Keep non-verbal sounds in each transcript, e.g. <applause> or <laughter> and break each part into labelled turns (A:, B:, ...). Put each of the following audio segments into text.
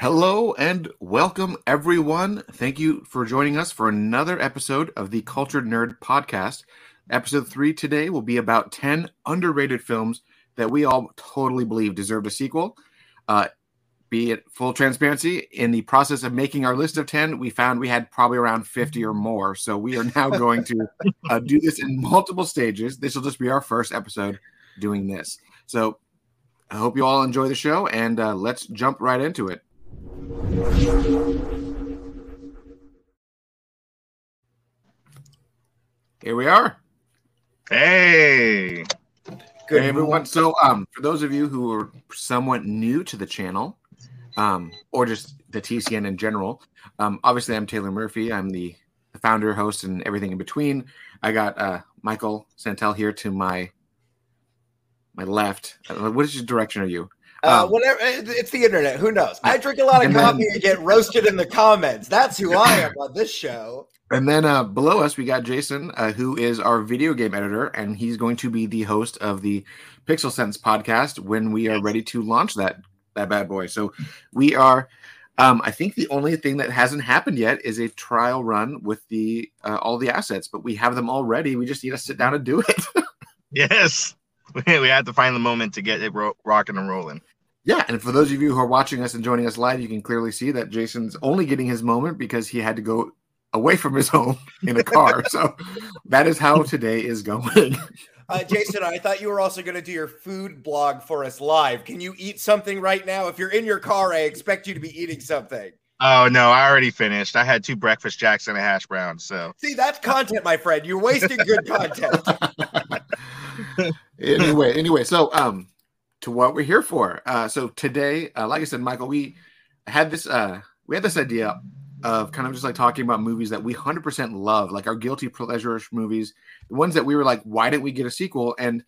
A: Hello and welcome, everyone. Thank you for joining us for another episode of the Cultured Nerd Podcast. Episode three today will be about 10 underrated films that we all totally believe deserved a sequel. Uh, be it full transparency, in the process of making our list of 10, we found we had probably around 50 or more. So we are now going to uh, do this in multiple stages. This will just be our first episode doing this. So I hope you all enjoy the show and uh, let's jump right into it. Here we are.
B: Hey.
A: Good hey everyone. So, um, for those of you who are somewhat new to the channel, um, or just the TCN in general, um, obviously I'm Taylor Murphy. I'm the, the founder, host, and everything in between. I got uh, Michael Santel here to my my left. Uh, what is your direction are you?
C: Uh, um, whatever. It's the internet. Who knows? I drink a lot of coffee then, and get roasted in the comments. That's who I am on this show.
A: And then uh, below us, we got Jason, uh, who is our video game editor, and he's going to be the host of the Pixel Sense podcast when we are ready to launch that that bad boy. So we are. Um, I think the only thing that hasn't happened yet is a trial run with the uh, all the assets, but we have them all ready. We just need to sit down and do it. <laughs>
B: yes, <laughs> we have to find the moment to get it ro- rocking and rolling.
A: Yeah, and for those of you who are watching us and joining us live, you can clearly see that Jason's only getting his moment because he had to go away from his home in a car. <laughs> so that is how today is going.
C: Uh, Jason, I thought you were also going to do your food blog for us live. Can you eat something right now? If you're in your car, I expect you to be eating something.
B: Oh no, I already finished. I had two breakfast jacks and a hash brown. So
C: see, that's content, my friend. You're wasting good content. <laughs> <laughs>
A: anyway, anyway, so um, to what we're here for. Uh, so today, uh, like I said, Michael, we had this uh, we had this idea of kind of just like talking about movies that we 100% love, like our guilty pleasure movies, the ones that we were like, why didn't we get a sequel? And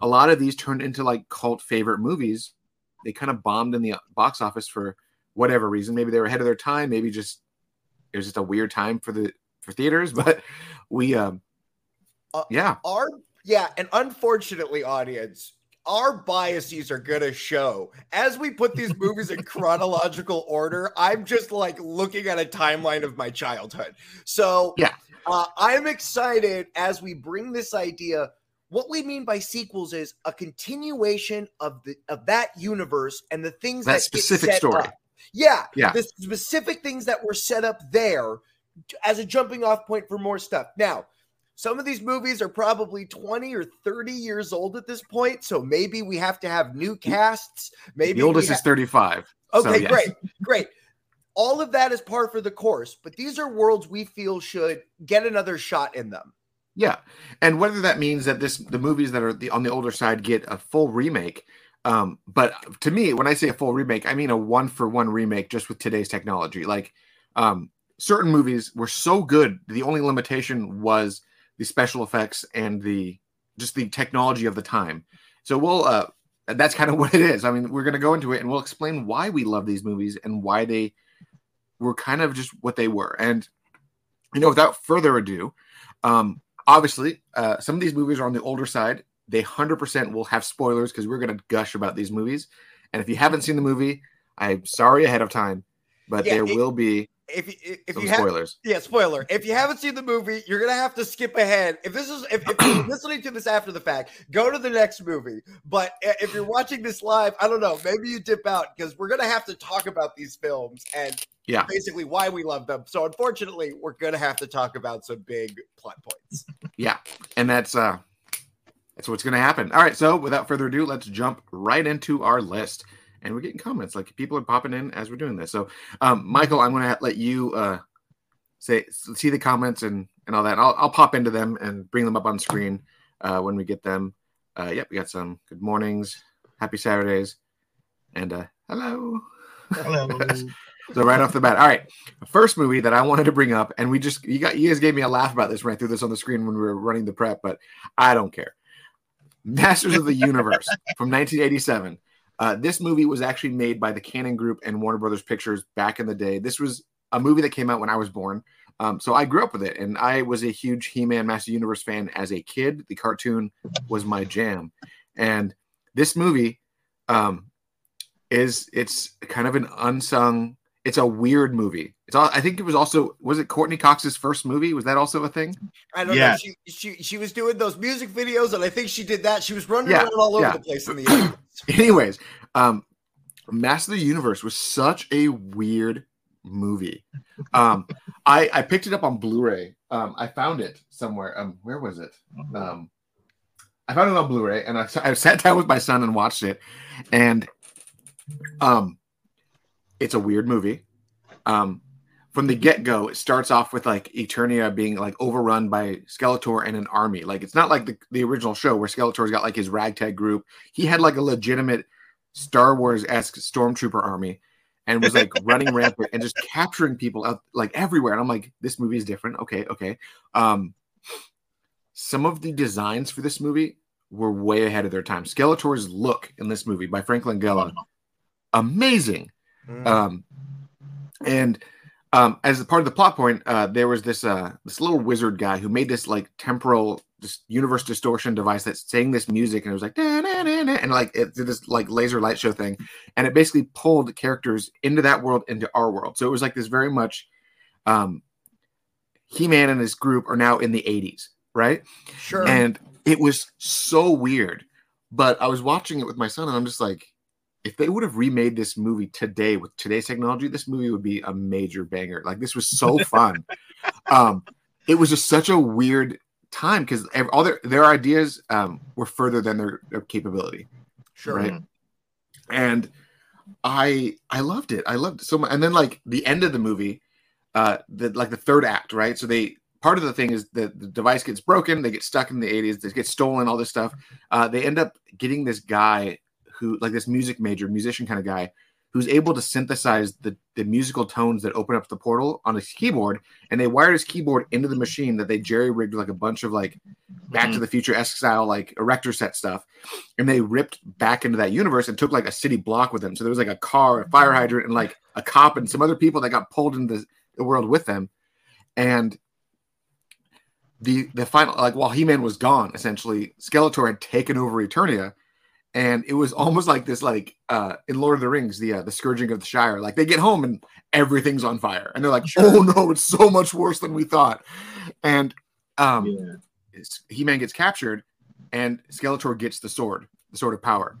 A: a lot of these turned into like cult favorite movies. They kind of bombed in the box office for whatever reason. Maybe they were ahead of their time. Maybe just it was just a weird time for the for theaters. <laughs> But we, um, uh, yeah,
C: our yeah, and unfortunately, audience, our biases are going to show as we put these <laughs> movies in chronological order. I'm just like looking at a timeline of my childhood. So,
A: yeah,
C: uh, I'm excited as we bring this idea. What we mean by sequels is a continuation of the of that universe and the things that, that
A: specific story.
C: Up. Yeah, yeah, the specific things that were set up there as a jumping off point for more stuff. Now, some of these movies are probably 20 or 30 years old at this point. So maybe we have to have new casts. Maybe
A: the oldest ha- is 35.
C: Okay, so yes. great. Great. All of that is par for the course, but these are worlds we feel should get another shot in them.
A: Yeah. And whether that means that this the movies that are the, on the older side get a full remake. Um, but to me, when I say a full remake, I mean a one for one remake just with today's technology. Like um, certain movies were so good, the only limitation was the special effects and the just the technology of the time. So we'll uh that's kind of <laughs> what it is. I mean, we're going to go into it and we'll explain why we love these movies and why they were kind of just what they were. And you know, without further ado, um obviously, uh some of these movies are on the older side. They 100% will have spoilers because we're going to gush about these movies. And if you haven't seen the movie, I'm sorry ahead of time, but yeah, there it, will be
C: if if, if you spoilers, have, yeah, spoiler. If you haven't seen the movie, you're gonna have to skip ahead. If this is if, if you're <clears throat> listening to this after the fact, go to the next movie. But if you're watching this live, I don't know, maybe you dip out because we're gonna have to talk about these films and
A: yeah,
C: basically why we love them. So unfortunately, we're gonna have to talk about some big plot points.
A: yeah, and that's uh that's what's gonna happen. All right, so without further ado, let's jump right into our list and we're getting comments like people are popping in as we're doing this. So, um, Michael, I'm going to let you uh, say see the comments and and all that. I'll I'll pop into them and bring them up on screen uh, when we get them. Uh, yep, we got some good mornings, happy Saturdays, and uh, hello.
B: Hello. <laughs>
A: so right off the bat, all right. First movie that I wanted to bring up, and we just you got you guys gave me a laugh about this when I threw this on the screen when we were running the prep, but I don't care. Masters of the Universe from 1987. Uh, this movie was actually made by the Cannon Group and Warner Brothers Pictures back in the day. This was a movie that came out when I was born. Um, so I grew up with it, and I was a huge He-Man Master Universe fan as a kid. The cartoon was my jam, and this movie, um, is it's kind of an unsung. It's a weird movie. It's all. I think it was also was it Courteney Cox's first movie? Was that also a thing?
C: I don't
B: Yeah.
C: know. She, she she was doing those music videos, and I think she did that. She was running
A: Yeah,
C: around all over
A: yeah.
C: the place in the <clears throat>
A: Anyways, um, Master of the Universe was such a weird movie. Um, I I picked it up on Blu-ray. Um, I found it somewhere. Um, where was it? Um, I found it on Blu-ray, and I, I sat down with my son and watched it, and um, it's a weird movie. Um, from the get-go, it starts off with like Eternia being like overrun by Skeletor and an army. Like it's not like the, the original show where Skeletor's got like his ragtag group. He had like a legitimate Star Wars-esque stormtrooper army and was like <laughs> running rampant and just capturing people out like everywhere. And I'm like, this movie is different. Okay, okay. Um, some of the designs for this movie were way ahead of their time. Skeletor's look in this movie by Franklin Langella, amazing.
C: Mm.
A: Um, and um, as a part of the plot point, uh, there was this uh, this little wizard guy who made this like temporal this universe distortion device that sang this music, and it was like "Da, da, da, da," and like it did this like laser light show thing, and it basically pulled characters into that world into our world. So it was like this very much. Um, He-Man and his group are now in the 80s, right?
C: sure.
A: And it was so weird. But I was watching it with my son, and I'm just like, if they would have remade this movie today with today's technology, this movie would be a major banger. Like this was so <laughs> fun. um, it was just such a weird time because all their their ideas um, were further than their, their capability,
C: sure.
A: right? And I I loved it. I loved it so much. And then like the end of the movie, uh, the like the third act, right? So they part of the thing is that the device gets broken, they get stuck in the 80s, they get stolen, all this stuff. Uh, they end up getting this guy who, like this music major, musician kind of guy, who's able to synthesize the, the musical tones that open up the portal on his keyboard. And they wired his keyboard into the machine that they jerry rigged like a bunch of like Back to the Future esque style, like erector set stuff. And they ripped back into that universe and took like a city block with them. So there was like a car, a fire hydrant, and like a cop and some other people that got pulled into the, the world with them. And the the final like while He-Man was gone, essentially, Skeletor had taken over Eternia. And it was <laughs> almost like this, like uh in Lord of the Rings, the uh, the scourging of the Shire. Like they get home and everything's on fire, and they're like, "Oh no, it's so much worse than we thought." And um,
B: Yeah.
A: He-Man gets captured, and Skeletor gets the sword, the sword of power,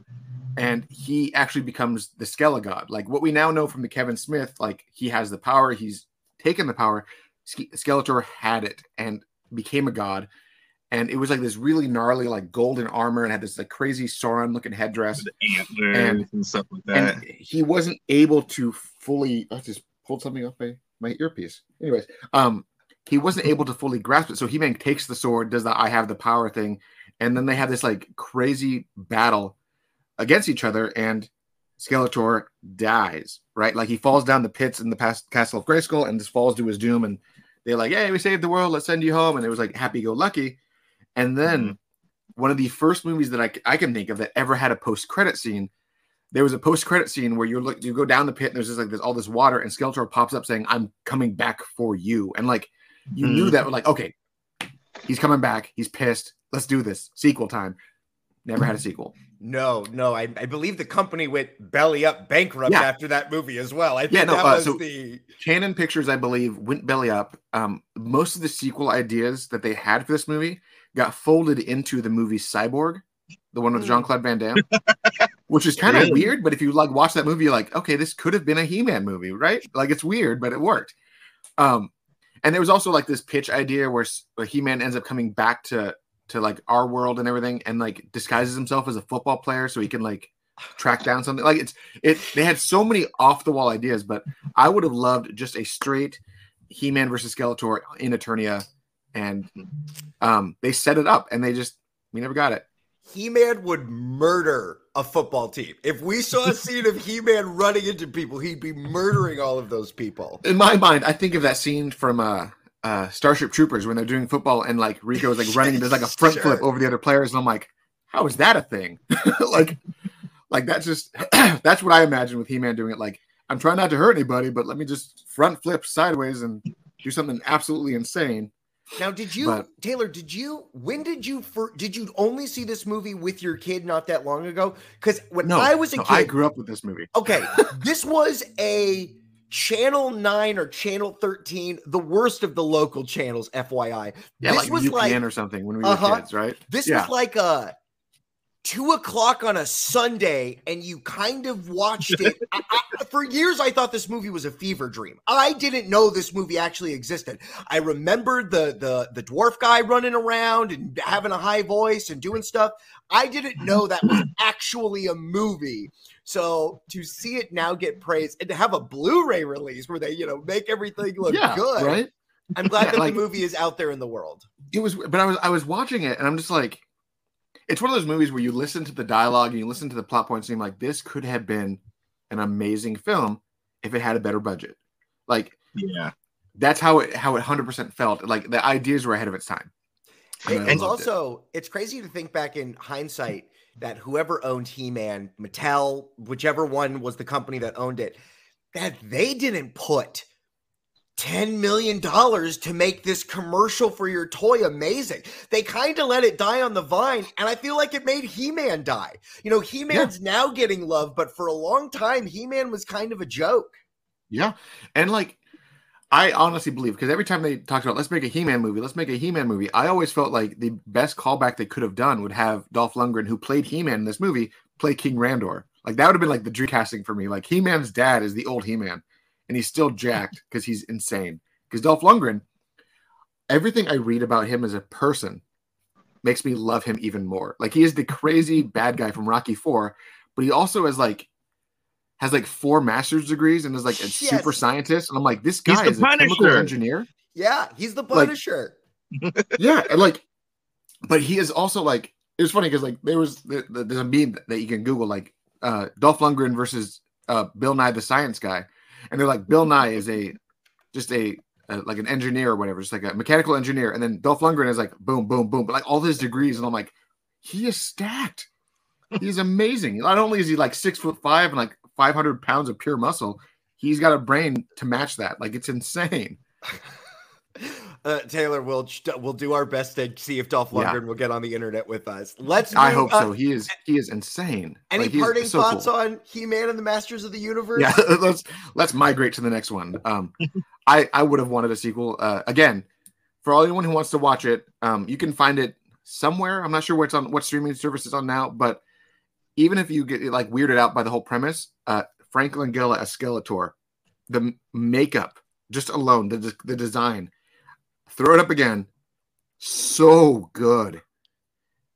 A: and he actually becomes the Skelegod. Like what we now know from the Kevin Smith, like he has the power, he's taken the power. Ske- Skeletor had it and became a god, and it was like this really gnarly, like golden armor, and had this like crazy Sauron-looking headdress.
B: Antlers
A: And-
B: and, stuff like that.
A: And he wasn't able to fully. I just pulled something off my my earpiece. Anyways, um, he wasn't able to fully grasp it. So He Man takes the sword, does the I have the power thing, and then they have this like crazy battle against each other, and Skeletor dies. Right, like he falls down the pits in the past castle of Grayskull and just falls to his doom. And they're like, "Hey, we saved the world. Let's send you home." And it was like happy go lucky. And then one of the first movies that I, I can think of that ever had a post credit scene. There was a post credit scene where you look, you go down the pit, and there's just like there's all this water, and Skeletor pops up saying, "I'm coming back for you," and like you knew
B: Mhm.
A: that, like okay, he's coming back, he's pissed, let's do this sequel time. Never had a sequel.
C: No, no, I, I believe the company went belly up bankrupt
A: Yeah.
C: after that movie as well. I think
A: Yeah, no,
C: that
A: uh,
C: was
A: so-
C: the
A: Cannon Pictures, I believe, went belly up. Um, most of the sequel ideas that they had for this movie got folded into the movie Cyborg, the one with Jean Claude Van Damme, <laughs> which is kind of
B: Really?
A: weird. But if you like watch that movie, you're like, okay, this could have been a He-Man movie, right? Like it's weird, but it worked. Um, and there was also like this pitch idea where, where He-Man ends up coming back to to like our world and everything, and like disguises himself as a football player so he can like track down something. Like it's it. They had so many off the wall ideas, but I would have loved just a straight He-Man versus Skeletor in Eternia, and um, they set it up, and they just we never got it.
C: He-Man would murder a football team. If we saw a <laughs> scene of He-Man running into people, he'd be murdering all of those people.
A: In my mind, I think of that scene from uh, uh, Starship Troopers when they're doing football, and like Rico is like running, and there's like a <laughs> front
C: Sure.
A: flip over the other players, and I'm like, how is that a thing? <laughs> like, like that's just <clears throat> that's what I imagine with He-Man doing it. Like, I'm trying not to hurt anybody, but let me just front flip sideways and do something absolutely insane.
C: Now, did you, but, Taylor? Did you? When did you? For, did you only see this movie with your kid not that long ago? Because when no, I was a no, kid, I
A: grew up with this movie.
C: Okay, <laughs> this was a Channel 9 or Channel 13, the worst of the local channels, FYI.
A: Yeah, this like was UPN like, or something when we were uh-huh, kids, right?
C: This
A: yeah.
C: was like a two o'clock on a Sunday, and you kind of watched it. <laughs> I, I, for years, I thought this movie was a fever dream. I didn't know this movie actually existed. I remembered the the the dwarf guy running around and having a high voice and doing stuff. I didn't know that was <laughs> actually a movie. So to see it now get praised and to have a Blu-ray release where they, you know, make everything look yeah, good.
A: Right.
C: I'm glad yeah, that like, the movie is out there in the world.
A: It was, but I was I was watching it and I'm just like, it's one of those movies where you listen to the dialogue and you listen to the plot points and you're like, this could have been an amazing film if it had a better budget. Like,
B: yeah,
A: that's how it how it 100% felt. Like the ideas were ahead of its time.
C: And, also, it. it's crazy to think back in hindsight that whoever owned He-Man, Mattel, whichever one was the company that owned it, that they didn't put $10 million to make this commercial for your toy amazing. They kind of let it die on the vine, and I feel like it made He Man die. You know, He Man's yeah. now getting love, but for a long time, He Man was kind of a joke.
A: Yeah. And like, I honestly believe because every time they talked about let's make a He-Man movie, let's make a He-Man movie, I always felt like the best callback they could have done would have Dolph Lundgren, who played He-Man in this movie, play King Randor. Like that would have been like the dream casting for me. Like He-Man's dad is the old He-Man, and he's still jacked because he's insane. Because Dolph Lundgren, everything I read about him as a person makes me love him even more. Like he is the crazy bad guy from Rocky Four, but he also has like has like four master's degrees and is like a yes. super scientist. And I'm like, this guy is a chemical engineer.
C: Yeah, he's the Punisher.
A: Like, <laughs> yeah, and like, but he is also like, it was funny because like there was there's a meme that you can Google like uh Dolph Lundgren versus uh Bill Nye the Science Guy, and they're like Bill Nye is a just a, a like an engineer or whatever, just like a mechanical engineer, and then Dolph Lundgren is like boom, boom, boom, but like all his degrees, and I'm like, he is stacked. He's amazing. Not only is he like six foot five and like 500 pounds of pure muscle. He's got a brain to match that. Like it's insane. <laughs>
C: Uh, Taylor, we'll we'll do our best to see if Dolph Lundgren yeah. will get on the internet with us. Let's.
A: I hope so. He is he is insane.
C: Any like, parting so thoughts cool. on He Man and the Masters of the Universe?
A: Yeah, <laughs> let's let's migrate to the next one. Um, <laughs> I I would have wanted a sequel. Uh, again, for all anyone who wants to watch it, um, you can find it somewhere. I'm not sure where it's on, what streaming service it's on now, but even if you get like weirded out by the whole premise, uh, Frank Langella as Skeletor, the makeup just alone, the the design, throw it up again, so good.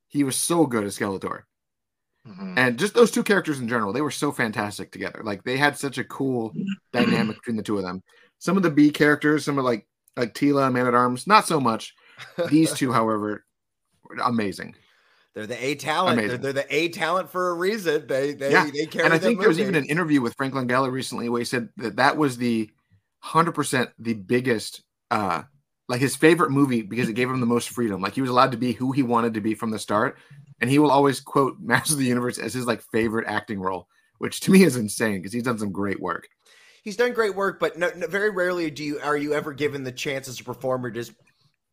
A: He was so good as Skeletor. Mm-hmm. And just those two characters in general, they were so fantastic together. Like they had such a cool <clears throat> dynamic between the two of them. Some of the B characters, some of like like Teela, Man at Arms, not so much. These two, however, amazing.
C: They're the A talent. They're, they're, the A talent for a reason. They they yeah. they carry.
A: And I think there was even an interview with Franklin Langella recently where he said that that was the hundred percent the biggest, uh, like his favorite movie because it gave him the most freedom. Like he was allowed to be who he wanted to be from the start, and he will always quote <laughs> Master of the Universe as his like favorite acting role, which to me is insane because he's done some great work
C: he's done great work, but no, no, very rarely do you are you ever given the chance as a performer just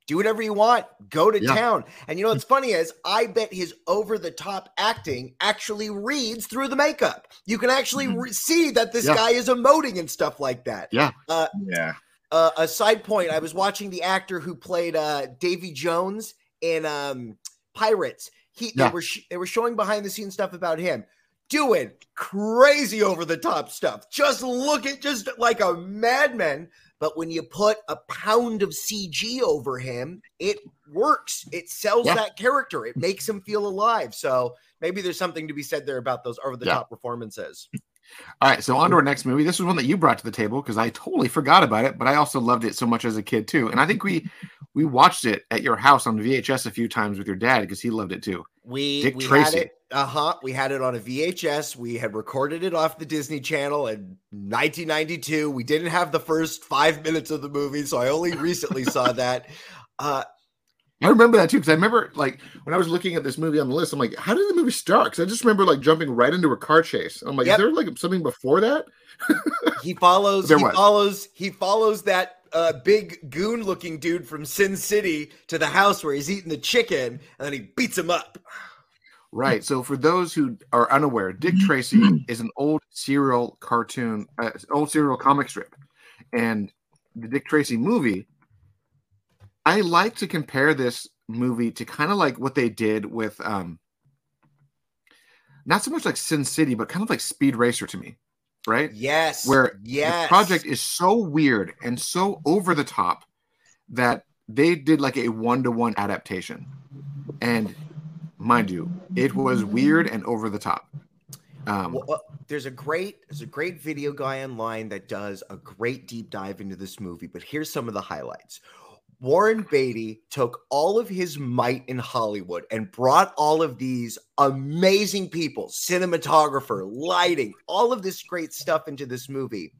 C: do whatever you want, go to yeah. town. And you know what's funny is I bet his over the top acting actually reads through the makeup. You can actually mm-hmm. re- see that this yeah. guy is emoting and stuff like that.
A: Yeah.
B: Uh, yeah.
C: Uh, a side point I was watching the actor who played uh, Davy Jones in um, Pirates. He yeah. they were sh- they were showing behind the scenes stuff about him doing crazy over the top stuff. Just look at just like a madman but when you put a pound of CG over him, it works. It sells yeah. that character. It makes him feel alive. So maybe there's something to be said there about those over the top yeah. performances.
A: All right, so on to our next movie. This was one that you brought to the table because I totally forgot about it, but I also loved it so much as a kid too. And I think we we watched it at your house on VHS a few times with your dad because he loved it too.
C: We Dick we Tracy. Had it, uh-huh. We had it on a VHS. We had recorded it off the Disney Channel in 1992. We didn't have the first five minutes of the movie, so I only recently saw that. Uh,
A: I remember that too because I remember like when I was looking at this movie on the list, I'm like, how did the movie start? Because I just remember like jumping right into a car chase. I'm like, yep. is there like something before that? <laughs>
C: he follows. he was. follows. He follows that uh, big goon looking dude from Sin City to the house where he's eating the chicken and then he beats him up.
A: Right. So for those who are unaware, Dick Tracy is an old serial cartoon, uh, old serial comic strip, and the Dick Tracy movie. I like to compare this movie to kind of like what they did with, um, not so much like Sin City, but kind of like Speed Racer to me, right?
C: Yes.
A: Where
C: yes.
A: the project is so weird and so over the top that they did like a one to one adaptation, and mind you, it was weird and over the top. Um,
C: well, uh, there's a great there's a great video guy online that does a great deep dive into this movie, but here's some of the highlights. Warren Beatty took all of his might in Hollywood and brought all of these amazing people, cinematographer, lighting, all of this great stuff into this movie.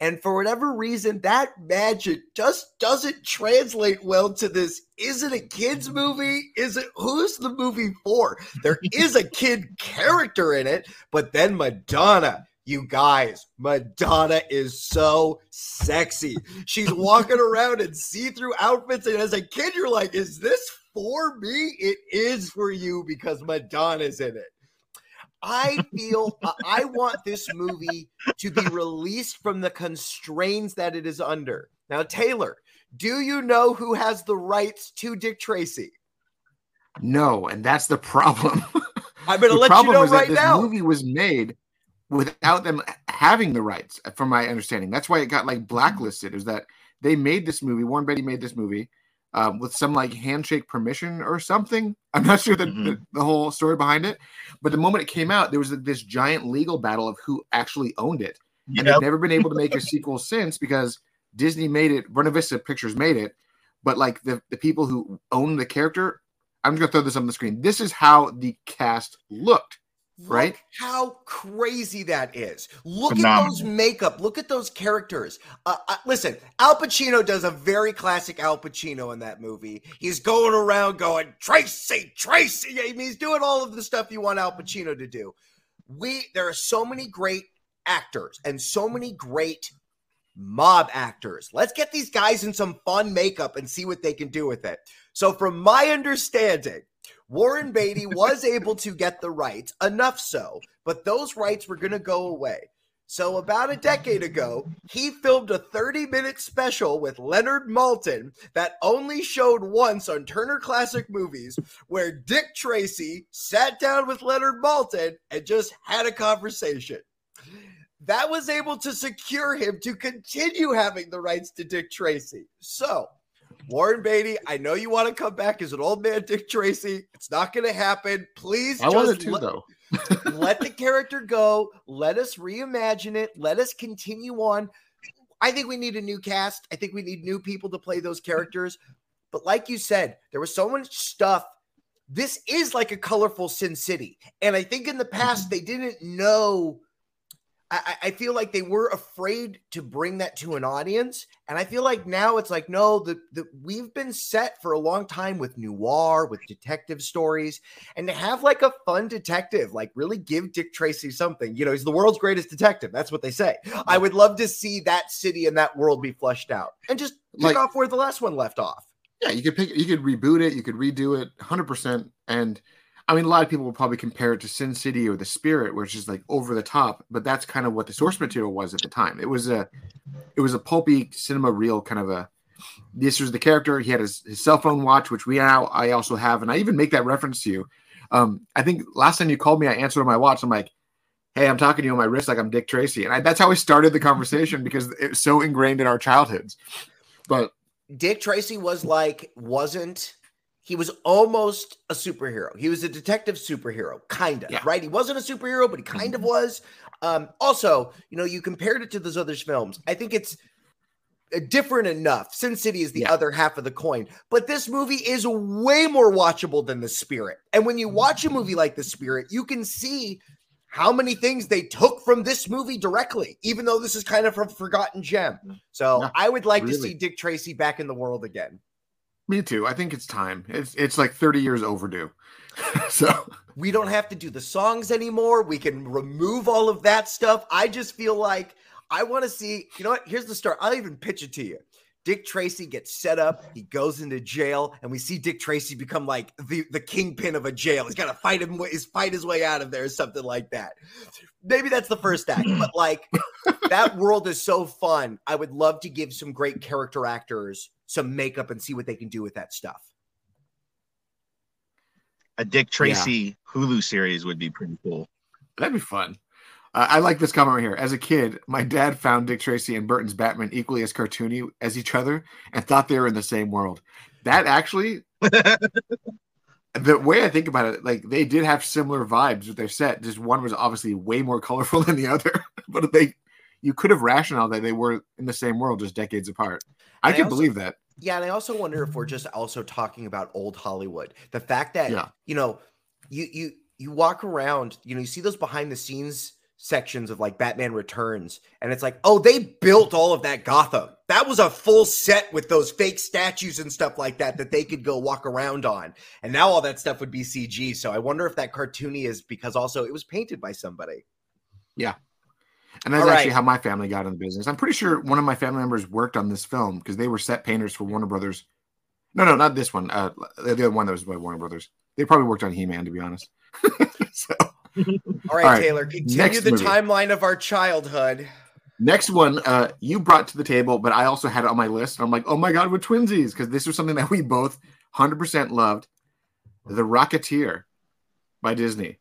C: And for whatever reason, that magic just doesn't translate well to this. Is it a kids movie? Is it who's the movie for? There <laughs> is a kid character in it, but then Madonna you guys, Madonna is so sexy. She's walking around in see through outfits. And as a kid, you're like, is this for me? It is for you because Madonna's in it. I feel uh, I want this movie to be released from the constraints that it is under. Now, Taylor, do you know who has the rights to Dick Tracy?
A: No, and that's the problem.
C: I'm going to let you know right
A: this
C: now.
A: movie was made without them having the rights, from my understanding. That's why it got like blacklisted. Is that they made this movie? Warren Beatty made this movie um, with some like handshake permission or something. <laughs> I'm not sure the, mm-hmm. the, the, whole story behind it, but the moment it came out, there was this giant legal battle of who actually owned it, yep. and they've never been able to make a <laughs> sequel since because Disney made it. Buena Vista Pictures made it, but like the the people who own the character. I'm just gonna throw this on the screen. This is how the cast looked right?
C: how crazy that is. Look Phenomenal. at those makeup. Look at those characters. Uh, uh, listen, Al Pacino does a very classic Al Pacino in that movie. He's going around going, Tracy, Tracy. I mean, he's doing all of the stuff you want Al Pacino to do. We There are so many great actors and so many great mob actors. Let's get these guys in some fun makeup and see what they can do with it. So, from my understanding, Warren Beatty was able to get the rights, enough so, but those rights were going to go away. So, about a decade ago, he filmed a 30 minute special with Leonard Maltin that only showed once on Turner Classic Movies, where Dick Tracy sat down with Leonard Maltin and just had a conversation. That was able to secure him to continue having the rights to Dick Tracy. So, Warren Beatty, I know you want to come back as an old man, Dick Tracy. It's not going to happen. Please,
A: I wanted to let, though. <laughs>
C: let the <laughs> character go. Let us reimagine it. Let us continue on. I think we need a new cast. I think we need new people to play those characters. But like you said, there was so much stuff. This is like a colorful Sin City. And I think in the past, mm-hmm. they didn't know I, I, feel like they were afraid to bring that to an audience. And I feel like now it's like, no, the, the we've been set for a long time with noir, with detective stories, and to have like a fun detective, like really give Dick Tracy something. You know, he's the world's greatest detective. That's what they say. I would love to see that city and that world be flushed out and just pick like, off where the last one left off.
A: Yeah, you could pick you could reboot it, you could redo it 100% and I mean, a lot of people will probably compare it to Sin City or The Spirit, which is like over the top, but that's kind of what the source material was at the time. It was a, it was a pulpy cinema reel kind of a. This was the character. He had his, his cell phone watch, which we now I also have, and I even make that reference to you. Um, I think last time you called me, I answered on my watch. I'm like, "Hey, I'm talking to you on my wrist like I'm Dick Tracy," and I, that's how we started the conversation because it's so ingrained in our childhoods. But
C: Dick Tracy was like wasn't he was almost a superhero. He was a detective superhero, kind of, yeah. right? He wasn't a superhero, but he kind of mm-hmm. was. Um, also, you know, you compared it to those other films. I think it's uh, different enough. Sin City is the yeah. other half of the coin, but this movie is way more watchable than The Spirit. And when you watch a movie like The Spirit, you can see how many things they took from this movie directly, even though this is kind of a forgotten gem. So yeah, I would like really. to see Dick Tracy back in the world again.
A: Me too. I think it's time. It's it's like 30 years overdue. <laughs> so
C: we don't have to do the songs anymore. We can remove all of that stuff. I just feel like I want to see, you know what? Here's the start. I'll even pitch it to you. Dick Tracy gets set up, he goes into jail, and we see Dick Tracy become like the, the kingpin of a jail. He's got to fight him, his fight his way out of there, or something like that. Maybe that's the first act, <clears throat> but like that world is so fun. I would love to give some great character actors some makeup and see what they can do with that stuff.
B: A Dick Tracy yeah. Hulu series would be pretty cool.
A: That'd be fun. Uh, I like this comment right here. As a kid, my dad found Dick Tracy and Burton's Batman equally as cartoony as each other and thought they were in the same world. That actually, <laughs> the way I think about it, like they did have similar vibes with their set. Just one was obviously way more <laughs> colorful than the other, but they, you could have rationalized that they were in the same world, just decades apart. I can believe that.
C: Yeah, and I also wonder if we're just also talking about old Hollywood. The fact that yeah. you know, you you you walk around, you know, you see those behind the scenes sections of like Batman Returns, and it's like, oh, they built all of that Gotham. That was a full set with those fake statues and stuff like that that they could go walk around on. And now all that stuff would be CG. So I wonder if that cartoony is because also it was painted by somebody.
A: Yeah. And that's all actually right. how my family got in the business. I'm pretty sure one of my family members worked on this film because they were set painters for Warner Brothers. No, no, not this one. Uh, the other one that was by Warner Brothers. They probably worked on He Man, to be honest. <laughs> so
C: all right, All right, Taylor, continue Next the movie. timeline of our childhood.
A: Next one, uh, you brought to the table, but I also had it on my list. I'm like, oh my god, with twinsies, because this was something that we both 100% loved. The Rocketeer by Disney.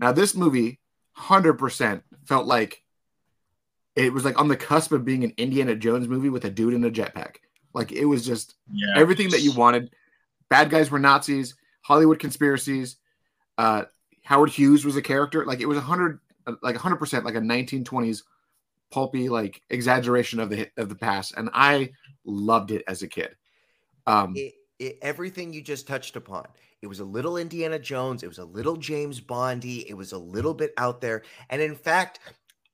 A: Now, this movie 100% felt like it was like on the cusp of being an Indiana Jones movie with a dude in a jetpack. Like it was just yes. everything that you wanted. Bad guys were Nazis, Hollywood conspiracies, uh, Howard Hughes was a character. Like it was a hundred, like hundred percent, like a 1920s pulpy like exaggeration of the of the past, and I loved it as a kid.
C: Um, it, it, everything you just touched upon. It was a little Indiana Jones. It was a little James Bondy. It was a little bit out there, and in fact,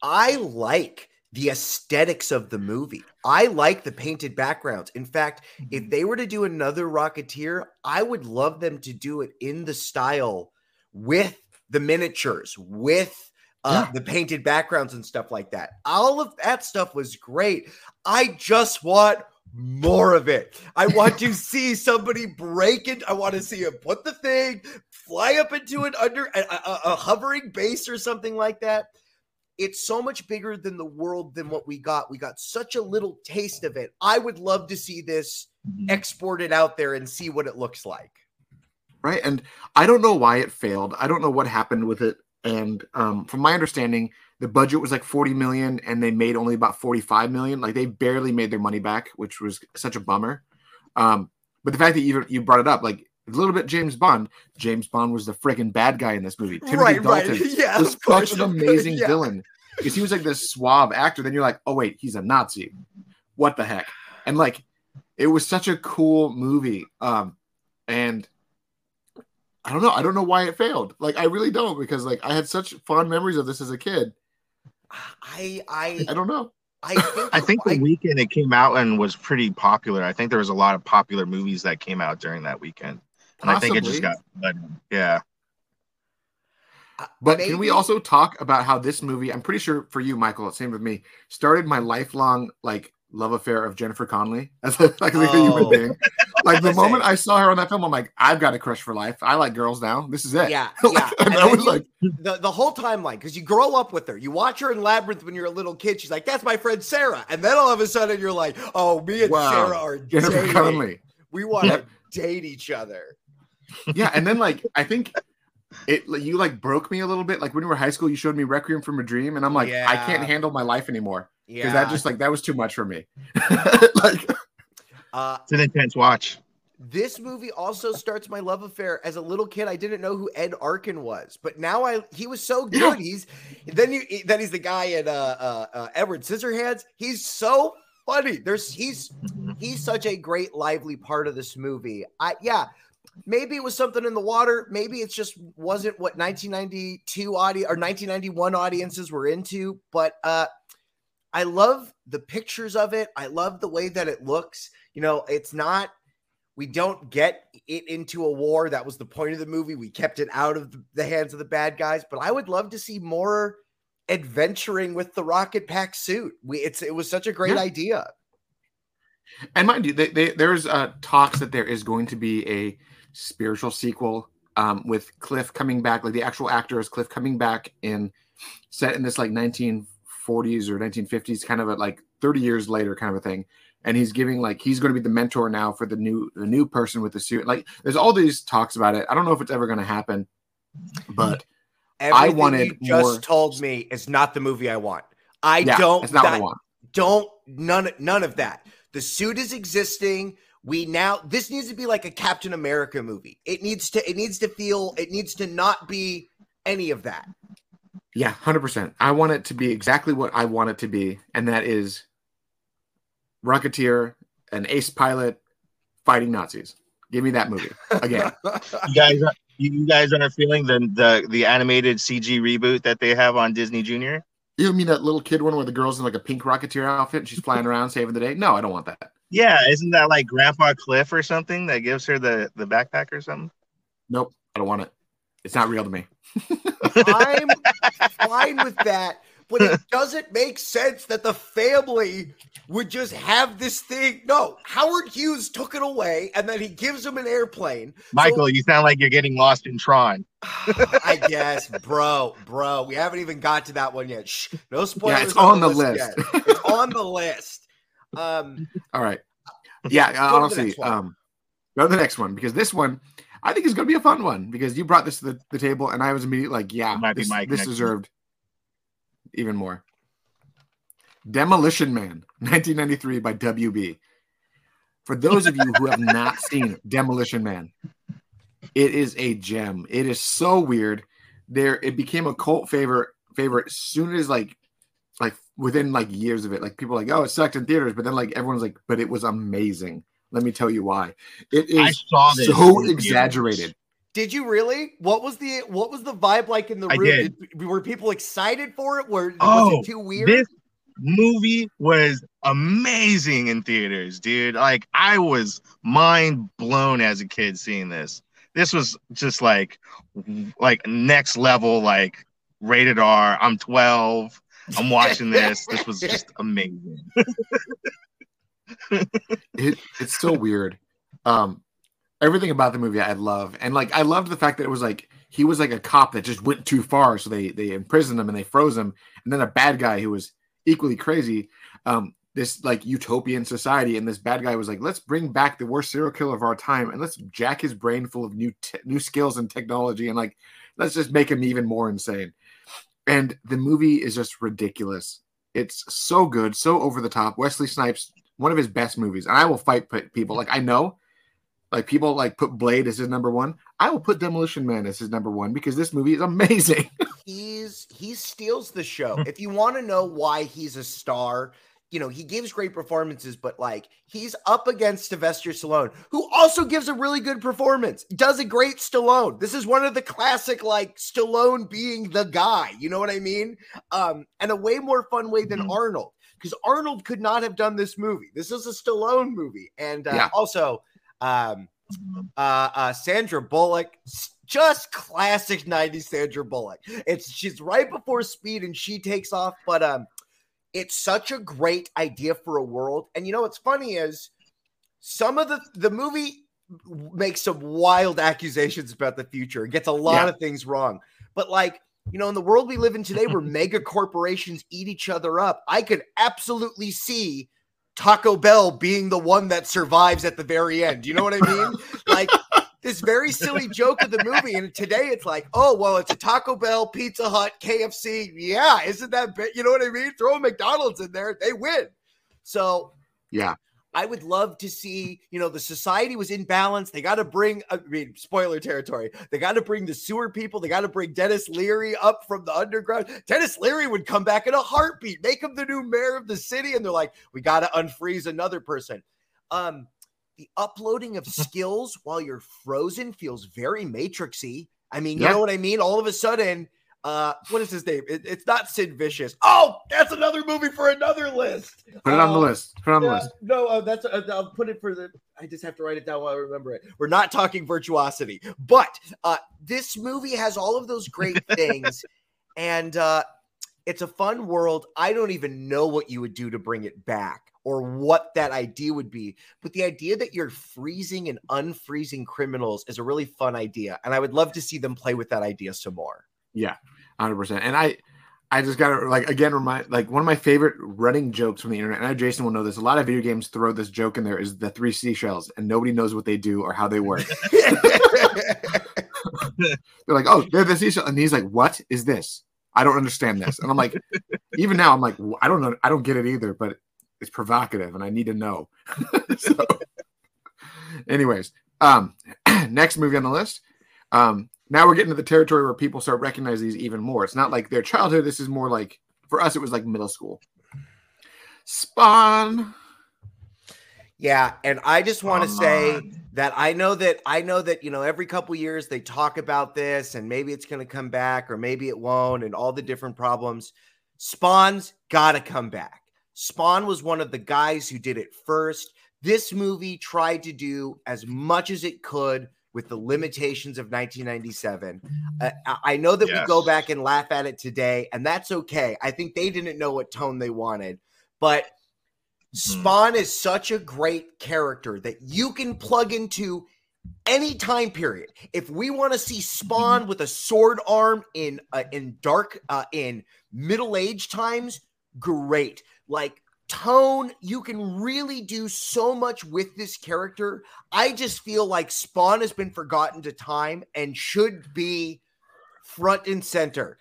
C: I like the aesthetics of the movie. I like the painted backgrounds. In fact, if mm-hmm. they were to do another Rocketeer, I would love them to do it in the style with the miniatures, with uh, yeah. the painted backgrounds and stuff like that. All of that stuff was great. I just want more of it. I want to <laughs> see somebody break it. I want to see him put the thing, fly up into an under a, a, a, hovering base or something like that. It's so much bigger than the world than what we got. We got such a little taste of it. I would love to see this mm-hmm. exported out there and see what it looks like
A: right? And I don't know why it failed. I don't know what happened with it. And um, from my understanding, the budget was like 40 million and they made only about 45 million. Like they barely made their money back, which was such a bummer. Um, but the fact that you you brought it up, like a little bit James Bond. James Bond was the freaking bad guy in this movie. Timothy right, Dalton right. <laughs> Yeah, was such an amazing yeah. villain because he was like this suave actor. Then you're like, oh wait, he's a Nazi. What the heck? And like, it was such a cool movie. Um, and I don't know. I don't know why it failed. Like I really don't because like I had such fond memories of this as a kid.
C: I I
A: I don't know.
B: I think, <laughs> I think the I, weekend it came out and was pretty popular. I think there was a lot of popular movies that came out during that weekend, and possibly. I think it just got yeah.
A: Uh, but Maybe. can we also talk about how this movie? I'm pretty sure for you, Michael, same with me. Started my lifelong like love affair of Jennifer Connelly <laughs> as a, like a oh. human being. Like the moment I saw her on that film, I'm like, I've got a crush for life. I like girls now. This is it.
C: Yeah, <laughs> yeah. and, and that was you, like the, the whole timeline because you grow up with her. You watch her in Labyrinth when you're a little kid. She's like, "That's my friend Sarah," and then all of a sudden you're like, "Oh, me and wow. Sarah are <laughs> Jennifer dating. We want to date each other."
A: Yeah, and then like <laughs> I think it you like broke me a little bit. Like when you were high school, you showed me Requiem from a Dream, and I'm like, yeah. I can't handle my life anymore Yeah. because yeah. that just like that was too much for me. like,
B: uh, it's an intense watch.
C: This movie also starts my love affair. As a little kid, I didn't know who Ed Arkin was, but now I he was so good. Yeah. He's then you then he's the guy in uh, uh, uh, Edward Scissorhands. He's so funny. There's he's he's such a great lively part of this movie. I yeah, maybe it was something in the water. Maybe it just wasn't what 1992 audience or 1991 audiences were into. But uh, I love the pictures of it. I love the way that it looks. You know, it's not. We don't get it into a war. That was the point of the movie. We kept it out of the hands of the bad guys. But I would love to see more adventuring with the rocket pack suit. We it's it was such a great yeah. idea.
A: And mind you, they, they, there's uh, talks that there is going to be a spiritual sequel um, with Cliff coming back, like the actual actor is Cliff coming back in set in this like 1940s or 1950s, kind of a, like 30 years later kind of a thing. And he's giving like he's going to be the mentor now for the new the new person with the suit. Like there's all these talks about it. I don't know if it's ever going to happen, but
C: Everything I wanted you just more... told me is not the movie I want. I yeah, don't. It's not that, what I want. Don't none none of that. The suit is existing. We now this needs to be like a Captain America movie. It needs to it needs to feel it needs to not be any of that.
A: Yeah, 100%. I want it to be exactly what I want it to be and that is Rocketeer, an ace pilot fighting Nazis. Give me that movie again. <laughs>
B: you guys you guys are feeling the the the animated CG reboot that they have on Disney Junior?
A: You mean that little kid one where the girl's in like a pink Rocketeer outfit and she's flying around saving the day? No, I don't want that.
B: Yeah, isn't that like Grandpa Cliff or something that gives her the the backpack or something?
A: Nope, I don't want it. It's not real to me.
C: I'm <laughs> fine with that, but it <laughs> doesn't make sense that the family would just have this thing. No, Howard Hughes took it away, and then he gives him an airplane.
B: Michael, so, you sound like you're getting lost in Tron. <sighs>
C: I guess, bro, bro. We haven't even got to that one yet. Shh, no spoilers.
A: Yeah, it's on, on the list.
C: list. it's on the list. Um, <laughs>
A: All right. <laughs> Yeah, honestly, um, go to the next one because this one I think is going to be a fun one because you brought this to the, the table and I was immediately like, yeah, this, this deserved even more. Demolition Man, 1993 by WB. For those of you who have not <laughs> seen Demolition Man, it is a gem. It is so weird. There, it became a cult favorite favorite soon as like like within like years of it. Like people like, oh, it sucked in theaters, but then like everyone's like, but it was amazing. Let me tell you why. It is so exaggerated.
C: Did you really? What was the what was the vibe like in the room? Did. Did, were people excited for it? Were oh, was it too weird?
B: This movie was amazing in theaters, dude. Like I was mind blown as a kid seeing this. This was just like like next level, like rated R. I'm 12. I'm watching this. <laughs> this was just amazing.
A: it, it's so weird. Um, everything about the movie I love, and like I loved the fact that it was like he was like a cop that just went too far, so they they imprisoned him and they froze him, and then a bad guy who was equally crazy. Um, this like utopian society, and this bad guy was like, let's bring back the worst serial killer of our time, and let's jack his brain full of new te- new skills and technology, and like let's just make him even more insane. And the movie is just ridiculous. It's so good, so over the top. Wesley Snipes, one of his best movies, and I will fight people. Like I know like people like put Blade as his number one. I will put Demolition Man as his number one because this movie is amazing. <laughs>
C: he's he steals the show. if you want to know why he's a star, you know, he gives great performances, but like he's up against Sylvester Stallone, who also gives a really good performance, does a great Stallone. This is one of the classic, like Stallone being the guy, you know what I mean? Um, and a way more fun way than mm-hmm. Arnold, because Arnold could not have done this movie. This is a Stallone movie. And uh, yeah. also, um, mm-hmm. uh, uh, Sandra Bullock, just classic 90s Sandra Bullock. It's she's right before speed and she takes off, but um, it's such a great idea for a world. And you know what's funny is some of the the movie makes some wild accusations about the future. It gets a lot yeah. of things wrong. But like, you know, in the world we live in today where <laughs> mega corporations eat each other up, I could absolutely see Taco Bell being the one that survives at the very end. You know what I mean? <laughs> like this very silly joke of the movie. And today it's like, oh, well, it's a Taco Bell, Pizza Hut, KFC. Yeah, isn't that, you know what I mean? Throw a McDonald's in there, they win. So,
A: yeah.
C: I would love to see, you know, the society was in balance. They got to bring, I mean, spoiler territory. They got to bring the sewer people. They got to bring Denis Leary up from the underground. Denis Leary would come back in a heartbeat, make him the new mayor of the city. And they're like, we got to unfreeze another person. Um, the uploading of <laughs> skills while you're frozen feels very matrixy. I mean, you yeah. know what I mean? All of a sudden, uh, what is his name? It, it's not Sid Vicious. Oh, that's another movie for another list.
A: Put it on the um, list. Put it on the list.
C: No, uh, that's uh, I'll put it for the. I just have to write it down while I remember it. We're not talking virtuosity, but uh, this movie has all of those great <laughs> things, and uh, it's a fun world. I don't even know what you would do to bring it back. or what that idea would be. But the idea that you're freezing and unfreezing criminals is a really fun idea. And I would love to see them play with that idea some more.
A: Yeah, 100%. And I, I just got to like again remind like one of my favorite running jokes from the internet. And I know Jason will know this. A lot of video games throw this joke in there is the three seashells, and nobody knows what they do or how they work. <laughs> they're like, oh, they're the seashell, and he's like, what is this? I don't understand this. And I'm like, even now, I'm like, I don't know, I don't get it either, but it's provocative, and I need to know. <laughs> so, anyways, um, <clears throat> next movie on the list. Um, now we're getting to the territory where people start recognizing these even more. It's not like their childhood. This is more like for us, it was like middle school. Spawn.
C: Yeah, and I just want to say that I know that I know that you know every couple years they talk about this and maybe it's going to come back or maybe it won't and all the different problems. Spawn's got to come back. Spawn was one of the guys who did it first. This movie tried to do as much as it could with the limitations of 1997. Uh, I know that yes. we go back and laugh at it today, and that's okay. I think they didn't know what tone they wanted, but mm-hmm. Spawn is such a great character that you can plug into any time period. If we want to see Spawn mm-hmm. with a sword arm in uh, in dark uh, in middle age times, great. Like tone. You can really do so much with this character. I just feel like Spawn has been forgotten to time and should be front and center.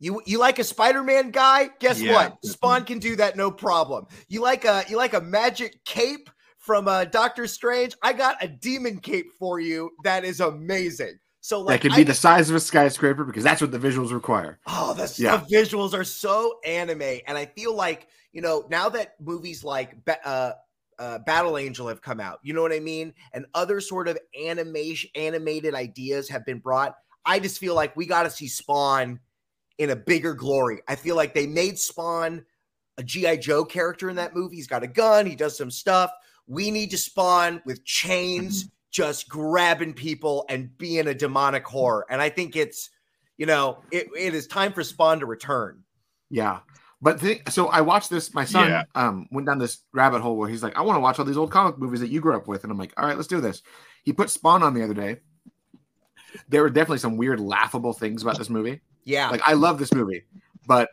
C: You you like a Spider-Man guy? Guess yeah. what? Spawn can do that no problem. You like a you like a magic cape from uh, Doctor Strange? I got a demon cape for you that is amazing. So
A: like that can be I, the size of a skyscraper because that's what the visuals require.
C: Oh, the, yeah. the visuals are so anime, and I feel like you know now that movies like uh, uh, Battle Angel have come out, you know what I mean, and other sort of animation animated ideas have been brought. I just feel like we got to see Spawn in a bigger glory. I feel like they made Spawn a GI Joe character in that movie. He's got a gun. He does some stuff. We need to Spawn with chains. Mm-hmm just grabbing people and being a demonic horror. And I think it's, you know, it, it is time for Spawn to return.
A: Yeah. But the, so I watched this. My son yeah. um, went down this rabbit hole where he's like, I want to watch all these old comic movies that you grew up with. And I'm like, all right, let's do this. He put Spawn on the other day. There were definitely some weird, laughable things about this movie.
C: Yeah.
A: Like, I love this movie. But